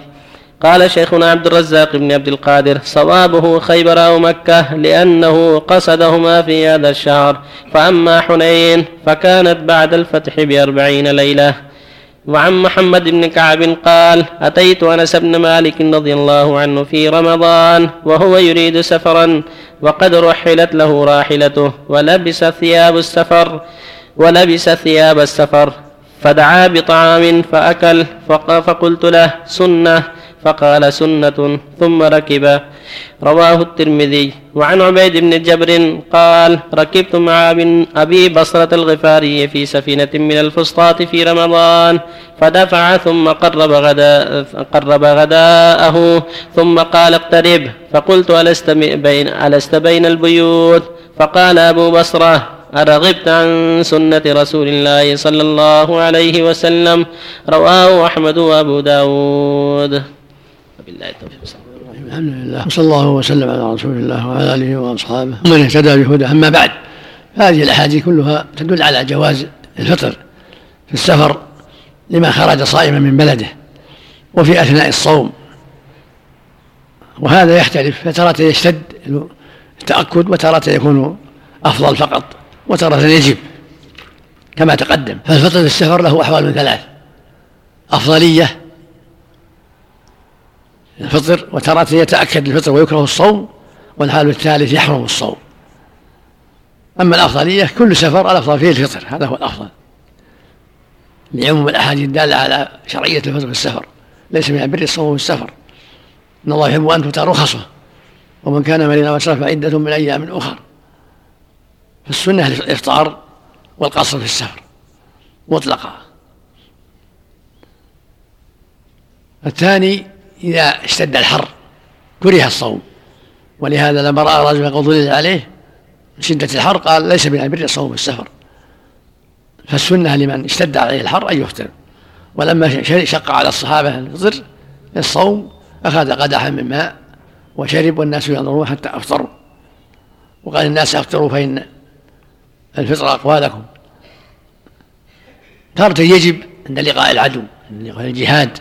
قال شيخنا عبد الرزاق بن عبد القادر صوابه خيبر أو مكة لأنه قصدهما في هذا الشهر. فأما حنين فكانت بعد الفتح بأربعين ليلة. وعن محمد بن كعب قال أتيت أنس بن مالك رضي الله عنه في رمضان وهو يريد سفرا وقد رحلت له راحلته ولبس ثياب السفر ولبس ثياب السفر. فدعا بطعام فأكل فق- فقلت له سنة. فقال سنة ثم ركب. رواه الترمذي. وعن عبيد بن جبر قال ركبت مع أبي بصرة الغفاري في سفينة من الفسطاط في رمضان فدفع ثم قرب غداء قرب غداءه ثم قال اقترب. فقلت ألست بين ألست بين البيوت؟ فقال أبو بصرة أرغبت عن سنة رسول الله صلى الله عليه وسلم. رواه أحمد وأبو داود. وبالله التوفيق. الحمد لله وصلى الله وسلم على رسول الله وعلى آله وأصحابه. ومن اهتدى بهداه أما بعد هذه الأحاديث كلها تدل على جواز الفطر في السفر لما خرج صائما من بلده وفي أثناء الصوم. وهذا يختلف فترة يشتد التأكد وتارة يكون أفضل فقط وتارة يجب كما تقدم. فالفطر في السفر له أحوال ثلاث أفضلية الفطر وتارة يتأكد الفطر ويكره الصوم والحال الثالث يحرم الصوم. أما الأفضلية كل سفر الأفضل فيه الفطر هذا هو الأفضل. لعموم الأحاديث الدالة على شرعية الفطر في السفر. ليس من البر الصوم في السفر. إن الله يحب أن تؤتى رخصه. ومن كان مريضا واشرف فعدة من أيام أخر. فالسنة الإفطار والقصر في السفر. مطلقا الثاني إذا اشتد الحر كره الصوم. ولهذا لما رأى رجلا قد ظلل عليه من شدة الحر قال ليس من البر في السفر. فالسنة لمن اشتد عليه الحر أن يفطر ولما شق على الصحابة الفطر الصوم أخذ قدحا من ماء وشرب والناس ينظرون حتى أفطروا. وقال الناس أفطروا فإن الفطر أقوالكم. تارة يجب عند لقاء العدو عند لقاء الجهاد.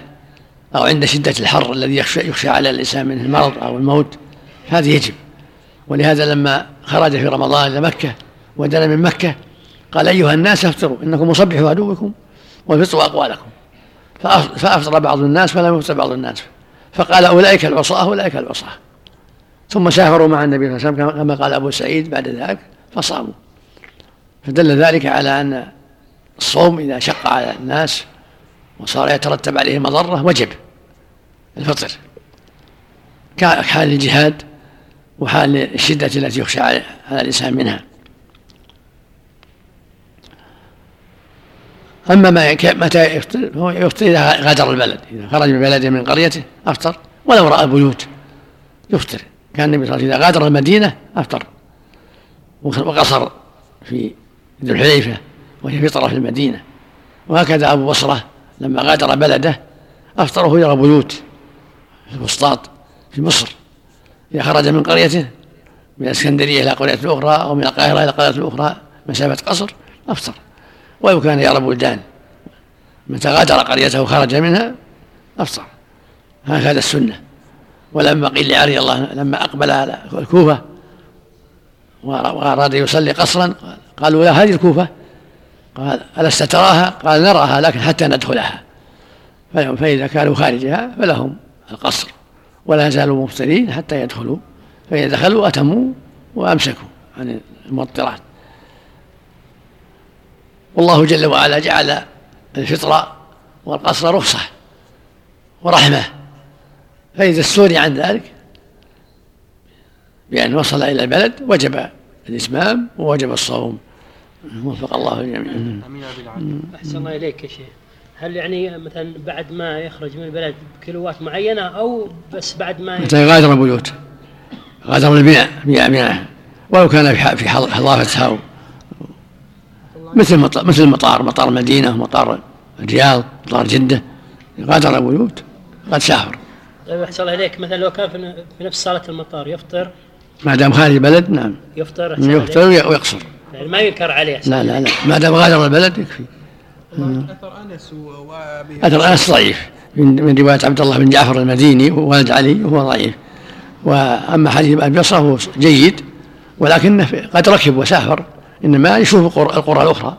أو عند شدة الحر الذي يخشى, يخشى على الإنسان منه المرض أو الموت هذا يجب. ولهذا لما خرج في رمضان إلى مكة ودنا من مكة قال أيها الناس افطروا إنكم مصبحوا عدوكم والفطر أقوالكم. فأفطر بعض الناس ولم يفطر بعض الناس. فقال أولئك العصاة أولئك العصاة ثم سافروا مع النبي صلى الله عليه وسلم كما قال أبو سعيد بعد ذلك فصاموا. فدل ذلك على أن الصوم إذا شق على الناس وصار يترتب عليه مضرة وجب الفطر. كحال الجهاد وحال الشدة التي يخشى على الإنسان منها. أما ما متى يفطر فهو يفطر إذا غادر البلد. إذا خرج من بلده من قريته أفطر. ولو رأى البيوت يفطر. كان النبي صلى الله عليه وسلم إذا غادر المدينة أفطر. وقصر في ذو الحليفة وهي فطرة في المدينة. وهكذا أبو بصرة لما غادر بلده أفطره إلى بيوت في الوسطاط في مصر. إذا خرج من قريته من الإسكندرية إلى قرية أخرى أو من القاهرة إلى قرية أخرى مسافة قصر أفطر. ولو كان يرى بلدان متى غادر قريته وخرج منها أفطر. هكذا السنة. ولما قيل لعلي الله لما أقبل على الكوفة وأراد يصلي قصرا قالوا لا هذه الكوفة؟ قال ألست تراها؟ قال نراها لكن حتى ندخلها. فإذا كانوا خارجها فلهم القصر. ولا يزالوا مفطرين حتى يدخلوا. فإذا دخلوا أتموا وأمسكوا عن المضطرات والله جل وعلا جعل الفطر والقصر رخصة ورحمة. فإذا استغني عن ذلك بأن وصل إلى البلد وجب الإتمام ووجب الصوم. وفق الله الجميع. أحسن الله إليك يا شيخ. هل يعني مثلا بعد ما يخرج من البلد بكيلوات معينة أو بس بعد ما متى يغادر البيوت. غادر البناء بناء ولو كان في حظافتها مثل مطار مثل المطار مطار المدينة مطار الرياض مطار جدة. غادر البيوت. قد سافر طيب أحسن الله إليك. مثلا لو كان في نفس صالة المطار يفطر؟ ما دام خارج البلد نعم. يفطر يفطر ويقصر. يعني ما ينكر عليه. لا لا لا. ما دام غادر البلد يكفي. أثر آنس أثر آنس ضعيف. من من رواية عبد الله بن جعفر المديني وولد علي وهو ضعيف. وأما حديث أبي بصرة هو جيد ولكنه قد ركب وسافر إنما يشوف القرى الأخرى.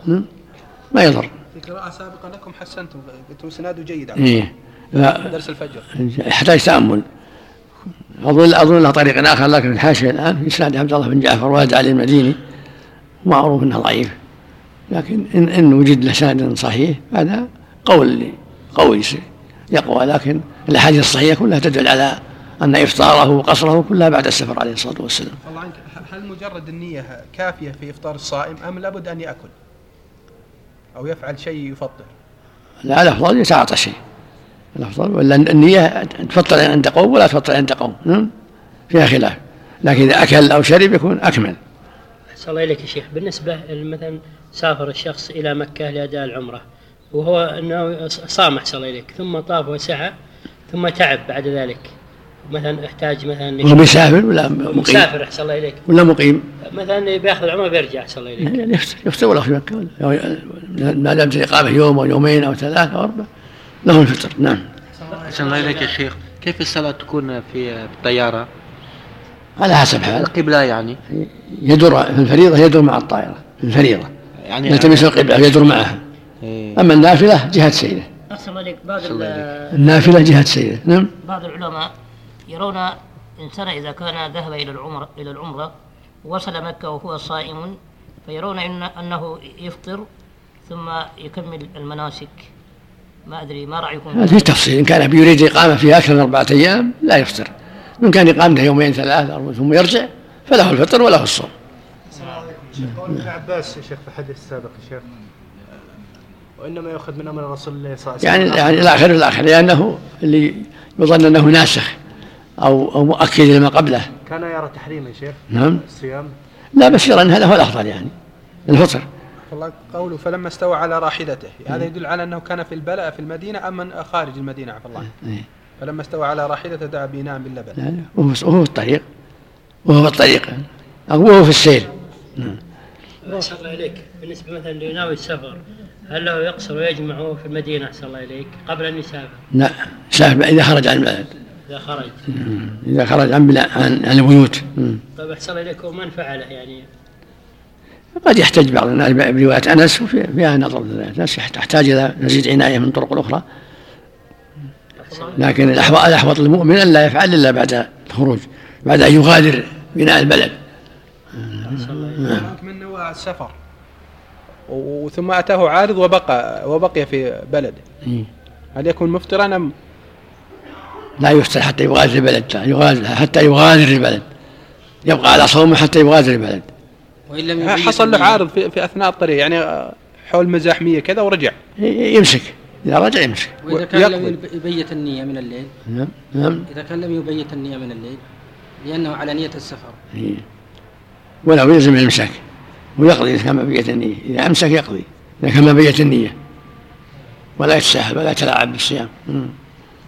ما يضر. في قراءة سابقة لكم حسنتم قلتم اسناده جيد إيه. لا. درس الفجر. يحتاج تأمل أظن أظن له طريق آخر لكن الحاشية الآن في عبد الله بن جعفر والد علي المديني. معروف أنه ضعيف. لكن إن, إن وجد له سند صحيح هذا قول قوي يقوى. لكن الأحاديث الصحيحة كلها تدل على أن إفطاره وقصره كلها بعد السفر عليه الصلاة والسلام. الله عنك هل مجرد النية كافية في إفطار الصائم أم لابد أن يأكل؟ أو يفعل شيء يفطر؟ لا الأفضل يتعاطى شيء. الأفضل ولا النية تفطر عند قوم ولا تفطر عند قوم نعم؟ فيها خلاف. لكن إذا أكل أو شرب يكون أكمل. أحسن الله إليك يا شيخ. بالنسبة مثلا سافر الشخص إلى مكة لأداء العمرة وهو أنه صام أحسن الله إليك ثم طاف وسعى ثم تعب بعد ذلك. مثلا احتاج مثلا هو مسافر ولا مقيم؟ مسافر احسن الله إليك. ولا مقيم؟ مثلا بيأخذ العمرة بيرجع احسن الله إليك. يعني يفطر ولا في مكة ولا- ما دامت الإقامة يوم أو يومين أو ثلاثة أو أربعة له الفطر. نعم. أحسن الله إليك يا شيخ. كيف الصلاة تكون في الطيارة؟ على حسب حال. القبلة يعني. يدور في الفريضة يدور مع الطائرة في الفريضة. يعني يلتمس القبلة يدور معها. إيه. أما النافلة جهة سيره أحسن عليك بعض ال- النافلة جهة سيره نعم. بعض العلماء يرون إنسان إذا كان ذهب إلى العمرة إلى العمرة وصل مكة وهو صائم فيرون إن أنه يفطر ثم يكمل المناسك. ما أدري ما رأيكم؟ في تفصيل. إن كان يريد إقامة فيها أكثر من أربعة أيام لا يفطر. إن كان إقامته يومين ثلاثة أربعة ثم يرجع فله الفطر وله الصوم. قول ابن عباس يا شيخ في الحديث السابق يا شيخ. وإنما يؤخذ من أمر رسول الله صلى الله عليه يعني وسلم يعني الآخر الآخر لأنه اللي يظن أنه ناسخ أو أو مؤكد لما قبله. كان يرى تحريم يا شيخ نعم. الصيام. لا بس يرى أن هذا هو الأفضل يعني الفطر. والله قوله فلما استوى على راحلته هذا يدل على أنه كان في البلاء في المدينة أم من خارج المدينة عفى الله. إيه. فلما استوى على راحلته دعا بإناء باللبن. لا لا وهو وهو في الطريق وهو في الطريق. أو وهو في السير نعم. أحسن الله إليك بالنسبة مثلا لناوي السفر هل له يقصر ويجمع في المدينة؟ أحسن الله إليك. قبل أن يسافر. لا سافر إذا خرج عن البلد. إذا خرج. مم. إذا خرج عن بلا عن, عن البيوت. مم. طيب أحسن الله إليك. ومن فعله يعني؟ قد يحتج بعض الناس. برواية أنس وفي- فيها نظر الناس تحتاج إلى مزيد عناية من طرق أخرى. لكن الأحوط للمؤمن أن لا يفعل إلا بعد الخروج بعد أن يغادر بناء البلد. نعم. من نوى السفر. و- ثم أتاه عارض وبقى وبقي في بلده. هل يكون مفطرا أم؟ لا يفطر حتى يغادر البلد يغادر حتى يغادر البلد. يبقى على صومه حتى يغادر البلد. وإن لم حصل له عارض في, في أثناء الطريق يعني حول مزاحمية كذا ورجع. يمسك. إذا رجع يمسك وإذا كان لم يبيت النية من الليل. نعم نعم. إذا كان لم يبيت النية من الليل لأنه على نية السفر. إيه. ولو يلزم الإمساك. ويقضي إذا كان ما بيت النية. إذا أمسك يقضي إذا كان ما بيت النية. ولا يتساهل ولا يتلاعب بالصيام.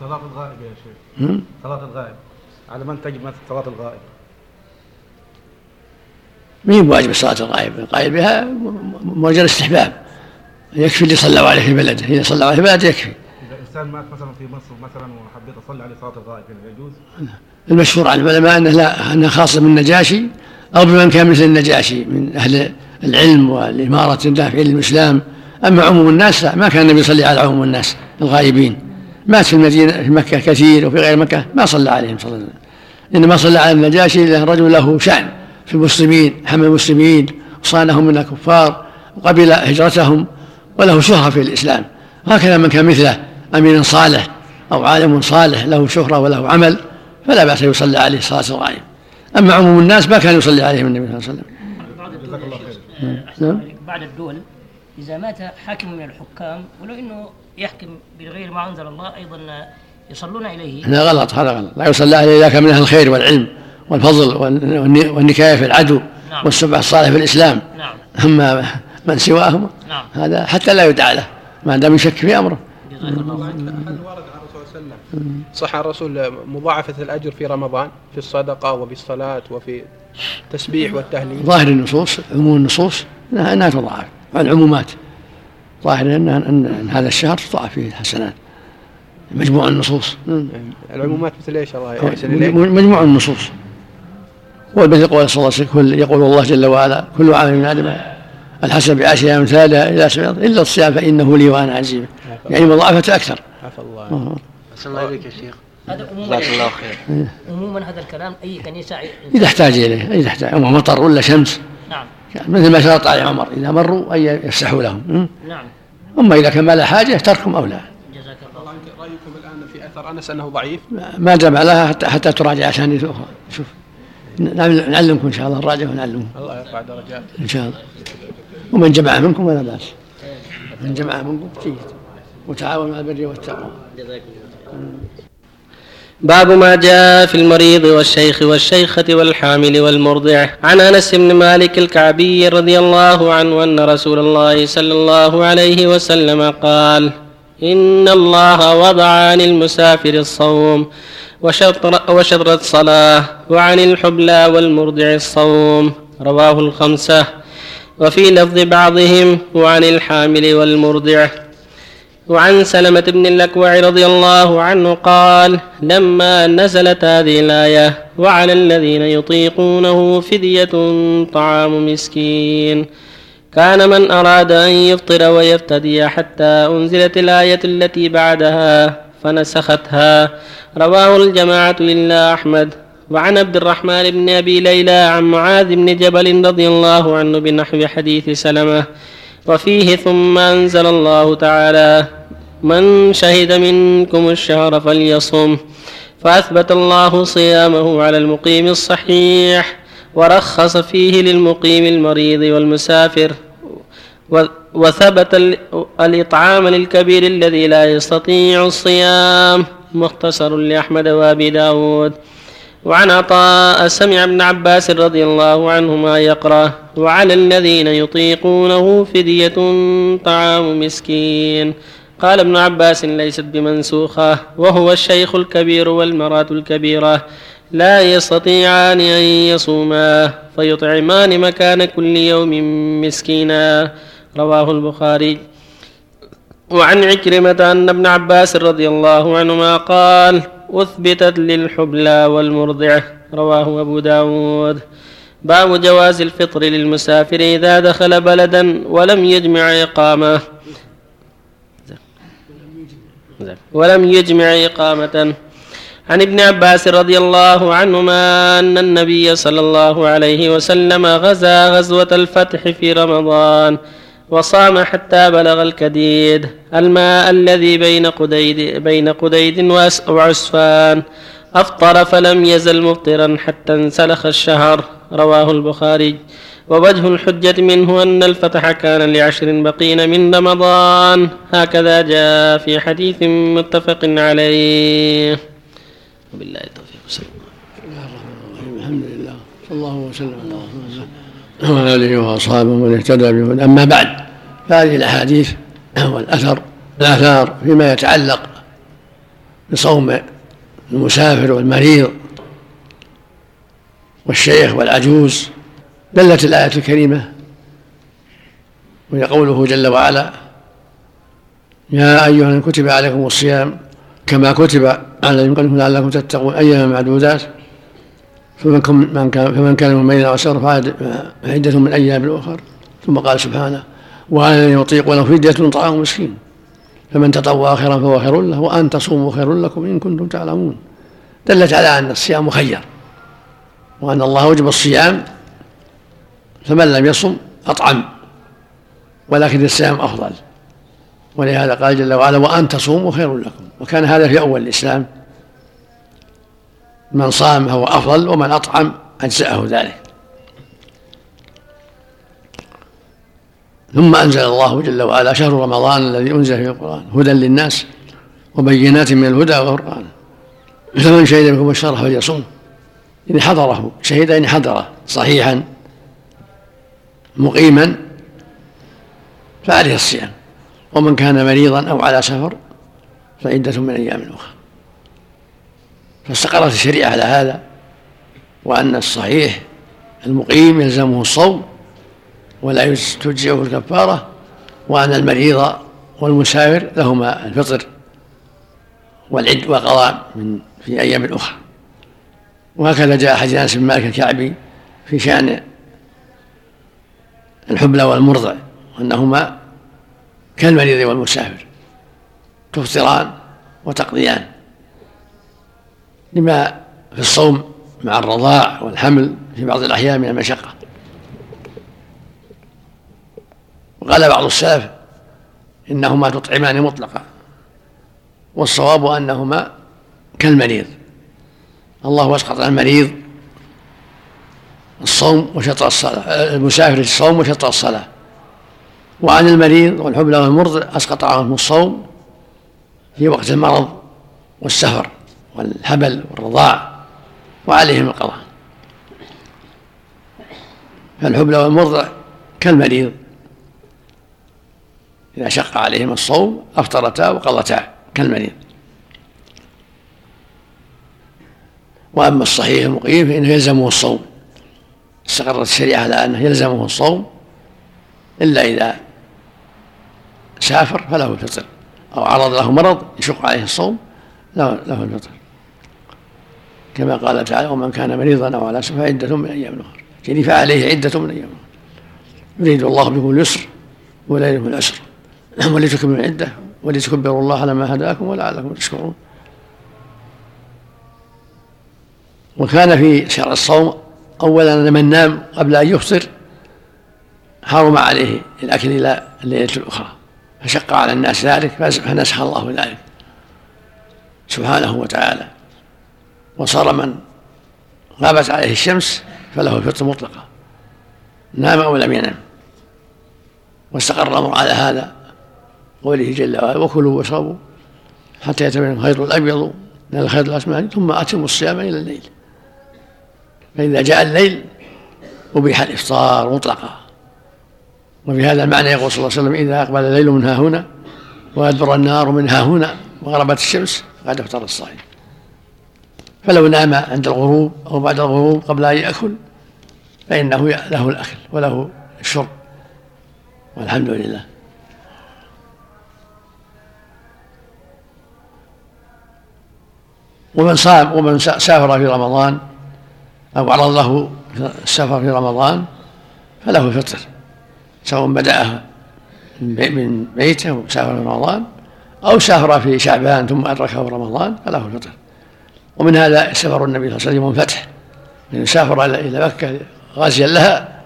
صلاة الغائب يا شيخ. صلاة الغائب. على من تجب مثل صلاة الغائب؟ ما هي بواجب صلاة الغائب؟ القائل بها م- م- مؤجر استحباب. يكفي اللي صلوا عليه في بلده إذا صلوا عليه في بلده يكفي. إذا إنسان مات مثلا في مصر مثلا وحبيت أصلي عليه صلاة الغائب يجوز؟ المشهور عن العلماء أنه لا أنها خاصة بالنجاشي أو بمن كان مثل النجاشي من أهل العلم والإمارة الدافعين للإسلام أما عموم الناس لا ما كان النبي يصلي على عموم الناس الغائبين. مات في المدينة في مكة كثير وفي غير مكة ما صلى عليهم صلى الله عليه وسلم. إنما صلى على النجاشي إلا رجل له شأن في المسلمين حمى المسلمين وصانهم من الكفار وقبل هجرتهم. وله شهرة في الإسلام. هكذا من كان مثله أمين صالح أو عالم صالح له شهرة وله عمل فلا بأس يصلى عليه صلاة الغائب أما عموم الناس ما كان يصلي عليهم النبي صلى الله عليه وسلم. بعض نعم. بعض الدول إذا مات حاكم من الحكام ولو أنه يحكم بغير ما أنزل الله أيضا يصلون إليه. هذا غلط هذا غلط. لا يصلى عليه إذا كان من أهل الخير والعلم والفضل والن- والن- والنكاية في العدو نعم. والسبع الصالح في الإسلام. نعم. أما من سواهم. نعم. هذا حتى لا يدعى له. ما دام يشك في أمره. هل ورد عن الرسول صلى الله عليه وسلم. صح عن الرسول مضاعفة الأجر في رمضان في الصدقة وفي الصلاة وفي التسبيح والتهليل. ظاهر النصوص عموم النصوص انها إنها تضاعف. العمومات. ظاهر ان ان أن هذا الشهر تضاعف فيه الحسنات. مجموع النصوص. مم. العمومات مثل إيش الله يحسن إليك؟ مجموع النصوص. هو الذي يقول صلى الله عليه وسلم كل- يقول الله جل وعلا كل عمل من آدم الحسن بعشر امثالها إلى سبعين إلا الصيام فإنه لي وأنا عزيز. يعني مضاعفة أكثر. عفى الله. أحسن الله إليك يا شيخ. هذا عموما جزاك الله خير. عموما هذا الكلام أي كنيسة إذا احتاج إليه إذا احتاج. أما مطر ولا شمس. نعم. مثل ما شرط عليه عمر إذا مروا أن يفسحوا لهم. نعم. أما إذا كان ما له حاجة تركهم اولى جزاك الله رأيكم الآن في أثر أنس أنه ضعيف؟ ما جمع لها حتى حتى تراجع أخرى شوف. نعلم- نعلمكم إن شاء الله نراجع ونعلمكم الله يرفع درجات إن شاء الله. ومن جمع منكم ولا بأس. من جمع منكم جيد. وتعاونوا على البر والتقوى. باب ما جاء في المريض والشيخ والشيخة والحامل والمرضع. عن أنس بن مالك الكعبي رضي الله عنه أن رسول الله صلى الله عليه وسلم قال إن الله وضع عن المسافر الصوم وشطر, وشطر الصلاة وعن الحبلى والمرضع الصوم. رواه الخمسة. وفي لفظ بعضهم وعن الحامل والمرضع. وعن سلمة بن الأكوع رضي الله عنه قال لما نزلت هذه الآية وعلى الذين يطيقونه فدية طعام مسكين. كان من أراد أن يفطر ويفتدي حتى أنزلت الآية التي بعدها فنسختها. رواه الجماعة إلا أحمد. وعن عبد الرحمن بن أبي ليلى عن معاذ بن جبل رضي الله عنه بنحو حديث سلمة. وفيه ثم أنزل الله تعالى من شهد منكم الشهر فليصم فأثبت الله صيامه على المقيم الصحيح ورخص فيه للمقيم المريض والمسافر وثبت الإطعام للكبير الذي لا يستطيع الصيام مختصر لأحمد وأبي داود. وعن عطاء سمع ابن عباس رضي الله عنهما يقرأ وعلى الذين يطيقونه فدية طعام مسكين. قال ابن عباس ليست بمنسوخة وهو الشيخ الكبير والمرأة الكبيرة لا يستطيعان أن يصوما فيطعمان مكان كل يوم مسكينا. رواه البخاري. وعن عكرمة أن ابن عباس رضي الله عنهما قال أثبتت للحبلى والمرضعة رواه أبو داود. باب جواز الفطر للمسافر إذا دخل بلدا ولم يجمع إقامة. ولم يجمع إقامة. عن ابن عباس رضي الله عنهما أن النبي صلى الله عليه وسلم غزا غزوة الفتح في رمضان. وصام حتى بلغ الكديد. الماء الذي بين قديد بين قديد وعسفان. أفطر فلم يزل مفطرا حتى انسلخ الشهر. رواه البخاري. ووجه الحجة منه أن الفتح كان لعشر بقين من رمضان. هكذا جاء في حديث متفق عليه. وبالله التوفيق. بسم الحمد لله. صلى الله وسلم على رسول الله وعلى اله وأصحابه من اهتدى بهدى أما بعد فهذه الأحاديث والأثر الاثار فيما يتعلق بصوم المسافر والمريض والشيخ والعجوز دلت الآية الكريمة وهي قوله جل وعلا يا أيها كتب عليكم الصيام كما كتب على الذين لعلكم تتقون أيام معدودات فمن كان فمن كان مميزا وسر فعدة من أيام أخر ثم قال سبحانه وعلى يطيق ولو فدية طعام مسكين. فمن تطوع خيرا فهو خير له وأن تصوموا خير لكم إن كنتم تعلمون. دلت على أن الصيام مخير وأن الله أوجب الصيام فمن لم يصم أطعم ولكن الصيام أفضل. ولهذا قال جل وعلا وأن تصوموا خير لكم. وكان هذا في أول الإسلام. من صام فهو أفضل ومن أطعم أجزأه ذلك. ثم أنزل الله جل وعلا شهر رمضان الذي أنزل فيه القرآن هدى للناس وبينات من الهدى والقرآن. فمن شهد منكم الشهر فليصوم. إن حضره شهد إن حضره صحيحا مقيما فعليه الصيام. ومن كان مريضا أو على سفر فعدة من أيام أخرى. فاستقرت الشريعة على هذا وأن الصحيح المقيم يلزمه الصوم ولا تجزئه الكفارة وأن المريض والمسافر لهما الفطر والعد وقضاء من في أيام أخرى. وهكذا جاء حديث أنس بن مالك الكعبي في شأن الحبلى والمرضع وأنهما كالمريض والمسافر تفطران وتقضيان. لما في الصوم مع الرضاع والحمل في بعض الأحيان من المشقة. وقال بعض السلف إنهما تطعمان مطلقا والصواب أنهما كالمريض. الله أسقط عن المريض الصوم وشطر الصلاة المسافر الصوم وشطر الصلاة. وعن المريض والحبلى والمرضع أسقط عنهم الصوم في وقت المرض والسفر. والحبل والرضاع وعليهم القضاء. فالحبلى والمرضع كالمريض. إذا شق عليهما الصوم أفطرتا وقضتا كالمريض. وأما الصحيح المقيم فإنه يلزمه الصوم. استقرت الشريعة على أنه يلزمه الصوم إلا إذا سافر فله الفطر. أو عرض له مرض يشق عليه الصوم له الفطر. كما قال تعالى ومن كان مريضا أو على سفر عدة من أيام أخرى يعني فعليه عدة من أخرى يريد الله بكم اليسر ولا يريد العسر. ولتكملوا العدة ولتكبروا الله على ما هداكم ولعلكم تشكرون. وكان في شهر الصوم أولا من نام قبل أن يفطر حرم عليه الأكل إلى الليلة الأخرى. فشق على الناس ذلك فنسخ الله ذلك. سبحانه وتعالى. وصار من غابت عليه الشمس فله الفطر مطلقة. نام أو لم ينم. واستقر الأمر على هذا قوله جل وعلا وكلوا واشربوا حتى يتبين الخيط الأبيض من الخيط الأسود ثم أتموا الصيام إلى الليل. فإذا جاء الليل أبيح الإفطار مطلقا وفي هذا المعنى يقول صلى الله عليه وسلم إذا أقبل الليل من ها هنا وأدبر النار من ها هنا وغربت الشمس فقد أفطر الصائم. فلو نام عند الغروب أو بعد الغروب قبل أن يأكل فإنه له الأكل وله الشرب. والحمد لله. ومن صام ومن سافر في رمضان أو عرض له السفر في رمضان فله الفطر سواء بدأ من بيته وسافر في رمضان أو سافر في شعبان ثم أدركه رمضان فله الفطر ومن هذا سفر النبي صلى الله عليه وسلم الفتح من سافر إلى مكة غازيا لها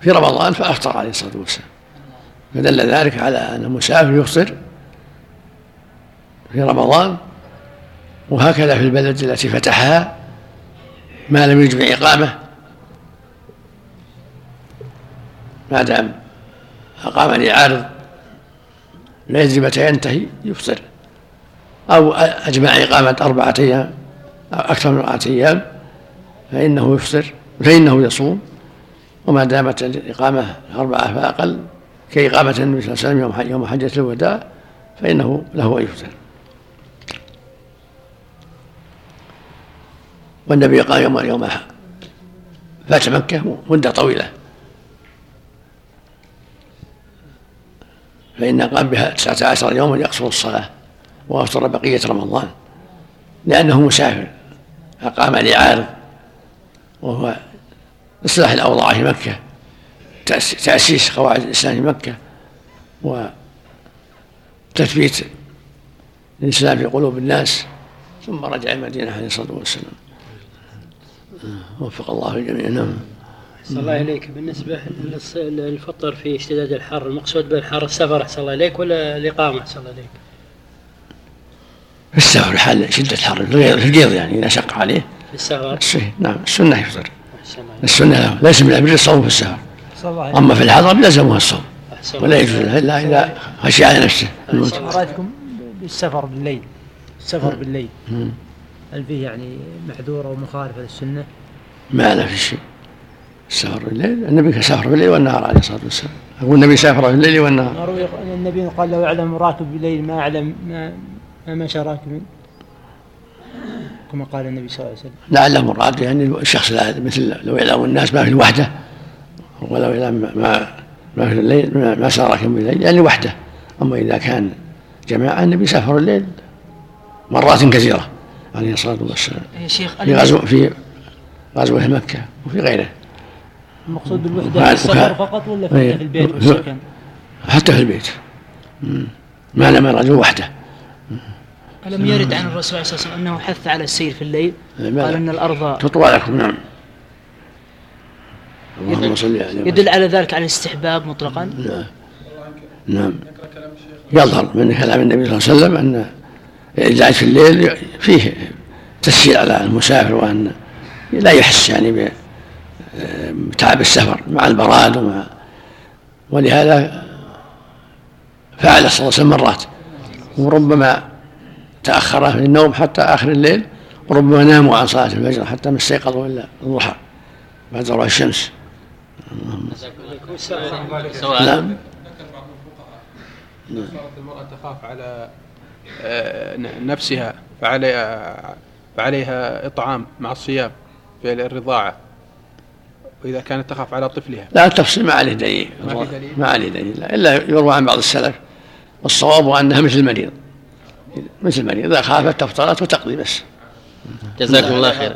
في رمضان فأفطر عليه الصلاة والسلام. فدل ذلك على أن المسافر يفطر في رمضان وهكذا في البلد التي فتحها ما لم يجب إقامة. ما دام أقام لعارض لا يدري متى ينتهي يفطر. أو أجمع إقامة أربعة أيام. أكثر من أربعة أيام فإنه يفطر فإنه يصوم وما دامت الإقامة أربعة فأقل كإقامة النبي صلى الله عليه وسلم يوم حجة الوداع فإنه له أن يفطر. والنبي قال يوم يوم فات مكة مدة طويلة. فإن قام بها تسعة عشر يوما يقصر الصلاة وأفطر بقية رمضان لأنه مسافر. أقام لعارض وهو إصلاح الأوضاع في مكة تأسيس قواعد الإسلام في مكة وتثبيت الإسلام في قلوب الناس ثم رجع المدينة عليه الصلاة والسلام. وفق الله الجميع. نعم. أحسن الله إليك. بالنسبة للفطر في اشتداد الحر المقصود بالحر السفر أحسن الله إليك ولا الإقامة؟ أحسن الله إليك. في السفر حال شدة الحر في القيض يعني إذا شق عليه. في السفر نعم السنة يفطر. السنة له ليس من الأمر الصوم في السفر أما في الحضر لزمه الصوم. ولا يجوز له إلا إذا خشي على نفسه. رأيتكم بالسفر بالليل؟ السفر بالليل. هل فيه يعني محذور أو مخالفة للسنة؟ ما لا في شيء. السفر بالليل النبي كان سافر بالليل والنهار عليه الصلاة والسلام. يقول النبي سافر في الليل والنهار النبي قال لو يعلم راكب بالليل ما يعلم ما ما مشى راكب كما قال النبي صلى الله عليه وسلم. لعله مراد يعني الشخص مثل لو يعلم الناس ما في الوحدة ولو يعلم ما ما في الليل ما سار راكب بالليل يعني وحدة. أما إذا كان جماعة النبي سافر الليل مرات كثيرة عليه الصلاة والسلام. يا شيخ في غزو في غزوة مكة وفي غيره. المقصود بالوحدة في السفر فقط ولا في, في البيت؟ والسكن؟ حتى في البيت. ما لم الرجل وحدة. ألم يرد عن الرسول صلى الله عليه وسلم أنه حث على السير في الليل؟ قال أن الأرض تطوى لكم نعم. اللهم صل على يدل على ذلك على الاستحباب مطلقا؟ نعم نعم. يظهر من كلام النبي صلى الله عليه وسلم أن الإعداد في الليل فيه تسهيل على المسافر وأن لا يحس يعني تعب السفر مع البراد ومع ولهذا فعل صلى الله عليه وسلم مرات. وربما تأخر في النوم حتى آخر الليل وربما ناموا عن صلاة الفجر حتى ما استيقظوا إلا الضحى بعد زوال الشمس. سواء. نعم. صارت المرأة تخاف على آه، ن- نفسها فعليها فعليها إطعام مع الصيام في الرضاعة. وإذا كانت تخاف على طفلها. لا التفصيل ما عليه دليل. ما في دليل؟ ما عليه دليل. لا. إلا يروى عن بعض السلف والصواب أنها مثل المريض. مثل المريض إذا خافت تفطرت وتقضي بس. جزاكم الله خير.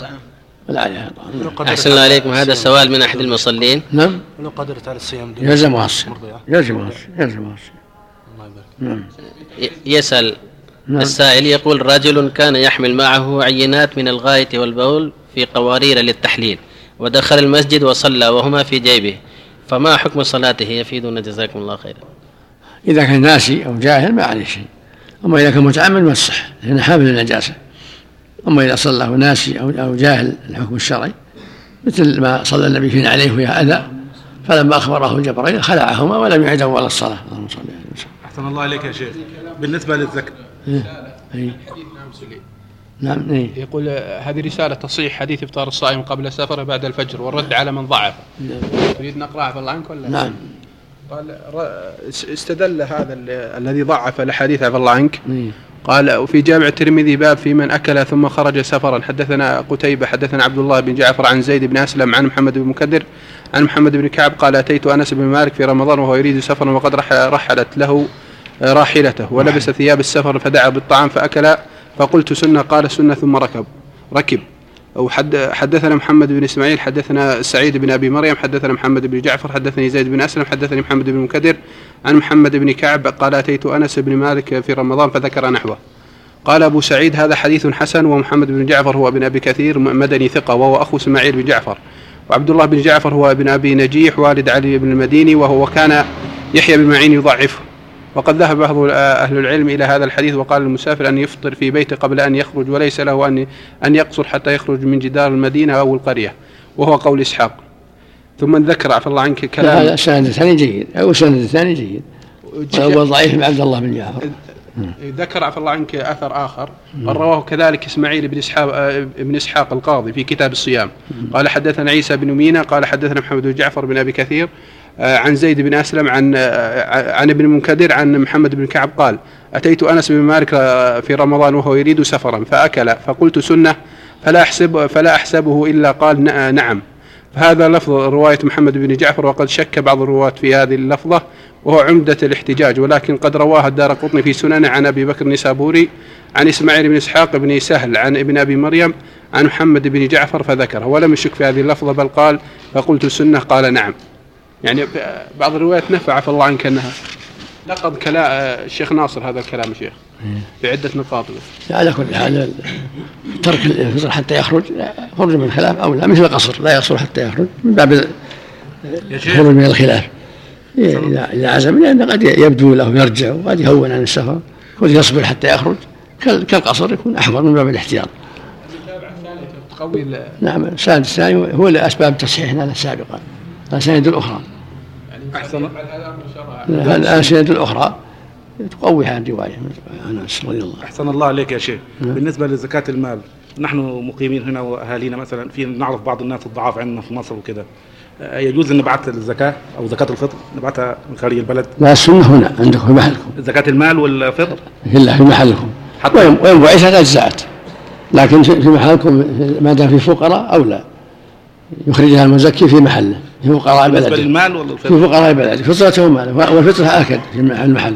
ولا عليها طعام. أحسن الله عليكم. هذا سؤال من أحد المصلين. نعم. لو قدرت على الصيام. يلزمها الصيام. يلزمها الصيام. يلزمها الصيام. الله يبارك. نعم. يسأل نعم. السائل يقول رجل كان يحمل معه عينات من الغائط والبول في قوارير للتحليل ودخل المسجد وصلى وهما في جيبه فما حكم صلاته؟ يفيدنا. جزاكم الله خيرا. إذا كان ناسي أو جاهل ما عليه شيء. أما إذا كان متعمد ما تصح لأنه حامل النجاسة. أما إذا صلى ناسي أو أو جاهل الحكم الشرعي مثل ما صلى النبي فينا عليه وهي أذى فلما أخبره جبريل خلعهما ولم يعد اول الصلاة. اللهم صل عليه وسلم أحسن الله عليك يا شيخ. بالنسبة للزكاة إيه. إيه. نعم إيه. يقول هذه رسالة تصحيح حديث إفطار الصائم قبل السفر بعد الفجر والرد على من ضعف. تريد نقرأها بالله عنك ولا نعم. قال استدل هذا ال- الذي ضعف الأحاديث عفى الله عنك. قال وفي جامع الترمذي باب في من أكل ثم خرج سفرا. حدثنا قتيبة حدثنا عبد الله بن جعفر عن زيد بن أسلم عن محمد بن مكدر عن محمد بن كعب قال أتيت أنس بن مالك في رمضان وهو يريد سفرا وقد رح- رحلت له راحلته ولبس ثياب السفر فدعا بالطعام فأكل فقلت سنة قال سنة ثم ركب ركب. أو حد حدثنا محمد بن إسماعيل حدثنا سعيد بن أبي مريم حدثنا محمد بن جعفر حدثني زيد بن أسلم حدثني محمد بن مكدر. عن محمد بن كعب قال أتيت أنس بن مالك في رمضان فذكر نحوه. قال أبو سعيد هذا حديث حسن ومحمد بن جعفر هو ابن أبي كثير مدني ثقة وهو أخو إسماعيل بن جعفر. وعبد الله بن جعفر هو ابن أبي نجيح والد علي بن المديني وهو كان يحيى بن معين يضعفه. وقد ذهب بعض أهل العلم إلى هذا الحديث وقال المسافر أن يفطر في بيته قبل أن يخرج وليس له أن أن يقصر حتى يخرج من جدار المدينة أو القرية وهو قول إسحاق. ثم ذكر عفى الله عنك هذا كلام السند الثاني جيد. أو السند الثاني جيد. والاول ضعيف عبد الله بن جعفر. ذكر عفى الله عنك أثر آخر. قال رواه كذلك إسماعيل بن إسحاق آه، بن إسحاق القاضي في كتاب الصيام. قال حدثنا عيسى بن مينا قال حدثنا محمد بن جعفر بن أبي كثير عن زيد بن أسلم عن آه، عن ابن منكدر عن محمد بن كعب قال أتيت أنس بن مالك آه، في رمضان وهو يريد سفرا فأكل فقلت سنة فلا أحسب فلا أحسبه إلا قال نعم. فهذا لفظ رواية محمد بن جعفر وقد شك بعض الرواة في هذه اللفظة وهو عمدة الاحتجاج ولكن قد رواها الدار قطني في سننه عن أبي بكر النسابوري عن إسماعيل بن إسحاق بن سهل عن ابن أبي مريم عن محمد بن جعفر فذكره. ولم يشك في هذه اللفظة بل قال فقلت سنة قال نعم. يعني بعض الروايات نفع عفى الله عنك أنها نقض كلام الشيخ ناصر هذا الكلام يا شيخ في عدة نقاط. على كل حال ترك الفطر حتى يخرج خرج من الخلاف أو لا مثل القصر لا يقصر حتى يخرج من باب الخروج من الخلاف. اذا اذا عزم لأن قد يبدو له يرجع وقد يهون عن السفر قد يصبر حتى يخرج. كال- كالقصر يكون احوط من باب الاحتياط. تقوي ال- نعم السند الثاني هو لأسباب تصحيحنا السابقة الأسانيد الأخرى. أحسن. الاسانيد الأخرى؟ تقوي هذه الرواية. عن رضي الله عنه. أحسن الله عليك يا شيخ. نعم. بالنسبة لزكاة المال نحن مقيمين هنا وأهالينا مثلا في نعرف بعض الناس الضعاف عندنا في مصر وكذا آه، يجوز أن نبعث الزكاة أو زكاة الفطر؟ نبعثها من خارج البلد؟ لا السنة هنا عندكم في محلكم. زكاة المال والفطر؟ إلا في محلكم. وين وين بعثت أجزأت لكن في في محلكم ما دام في فقراء أو لا يخرجها المزكي في محله. في فقراء بالنسبة بلده للمال ولا في فقراء بلده فطرته وماله والفطرة آكد في المحل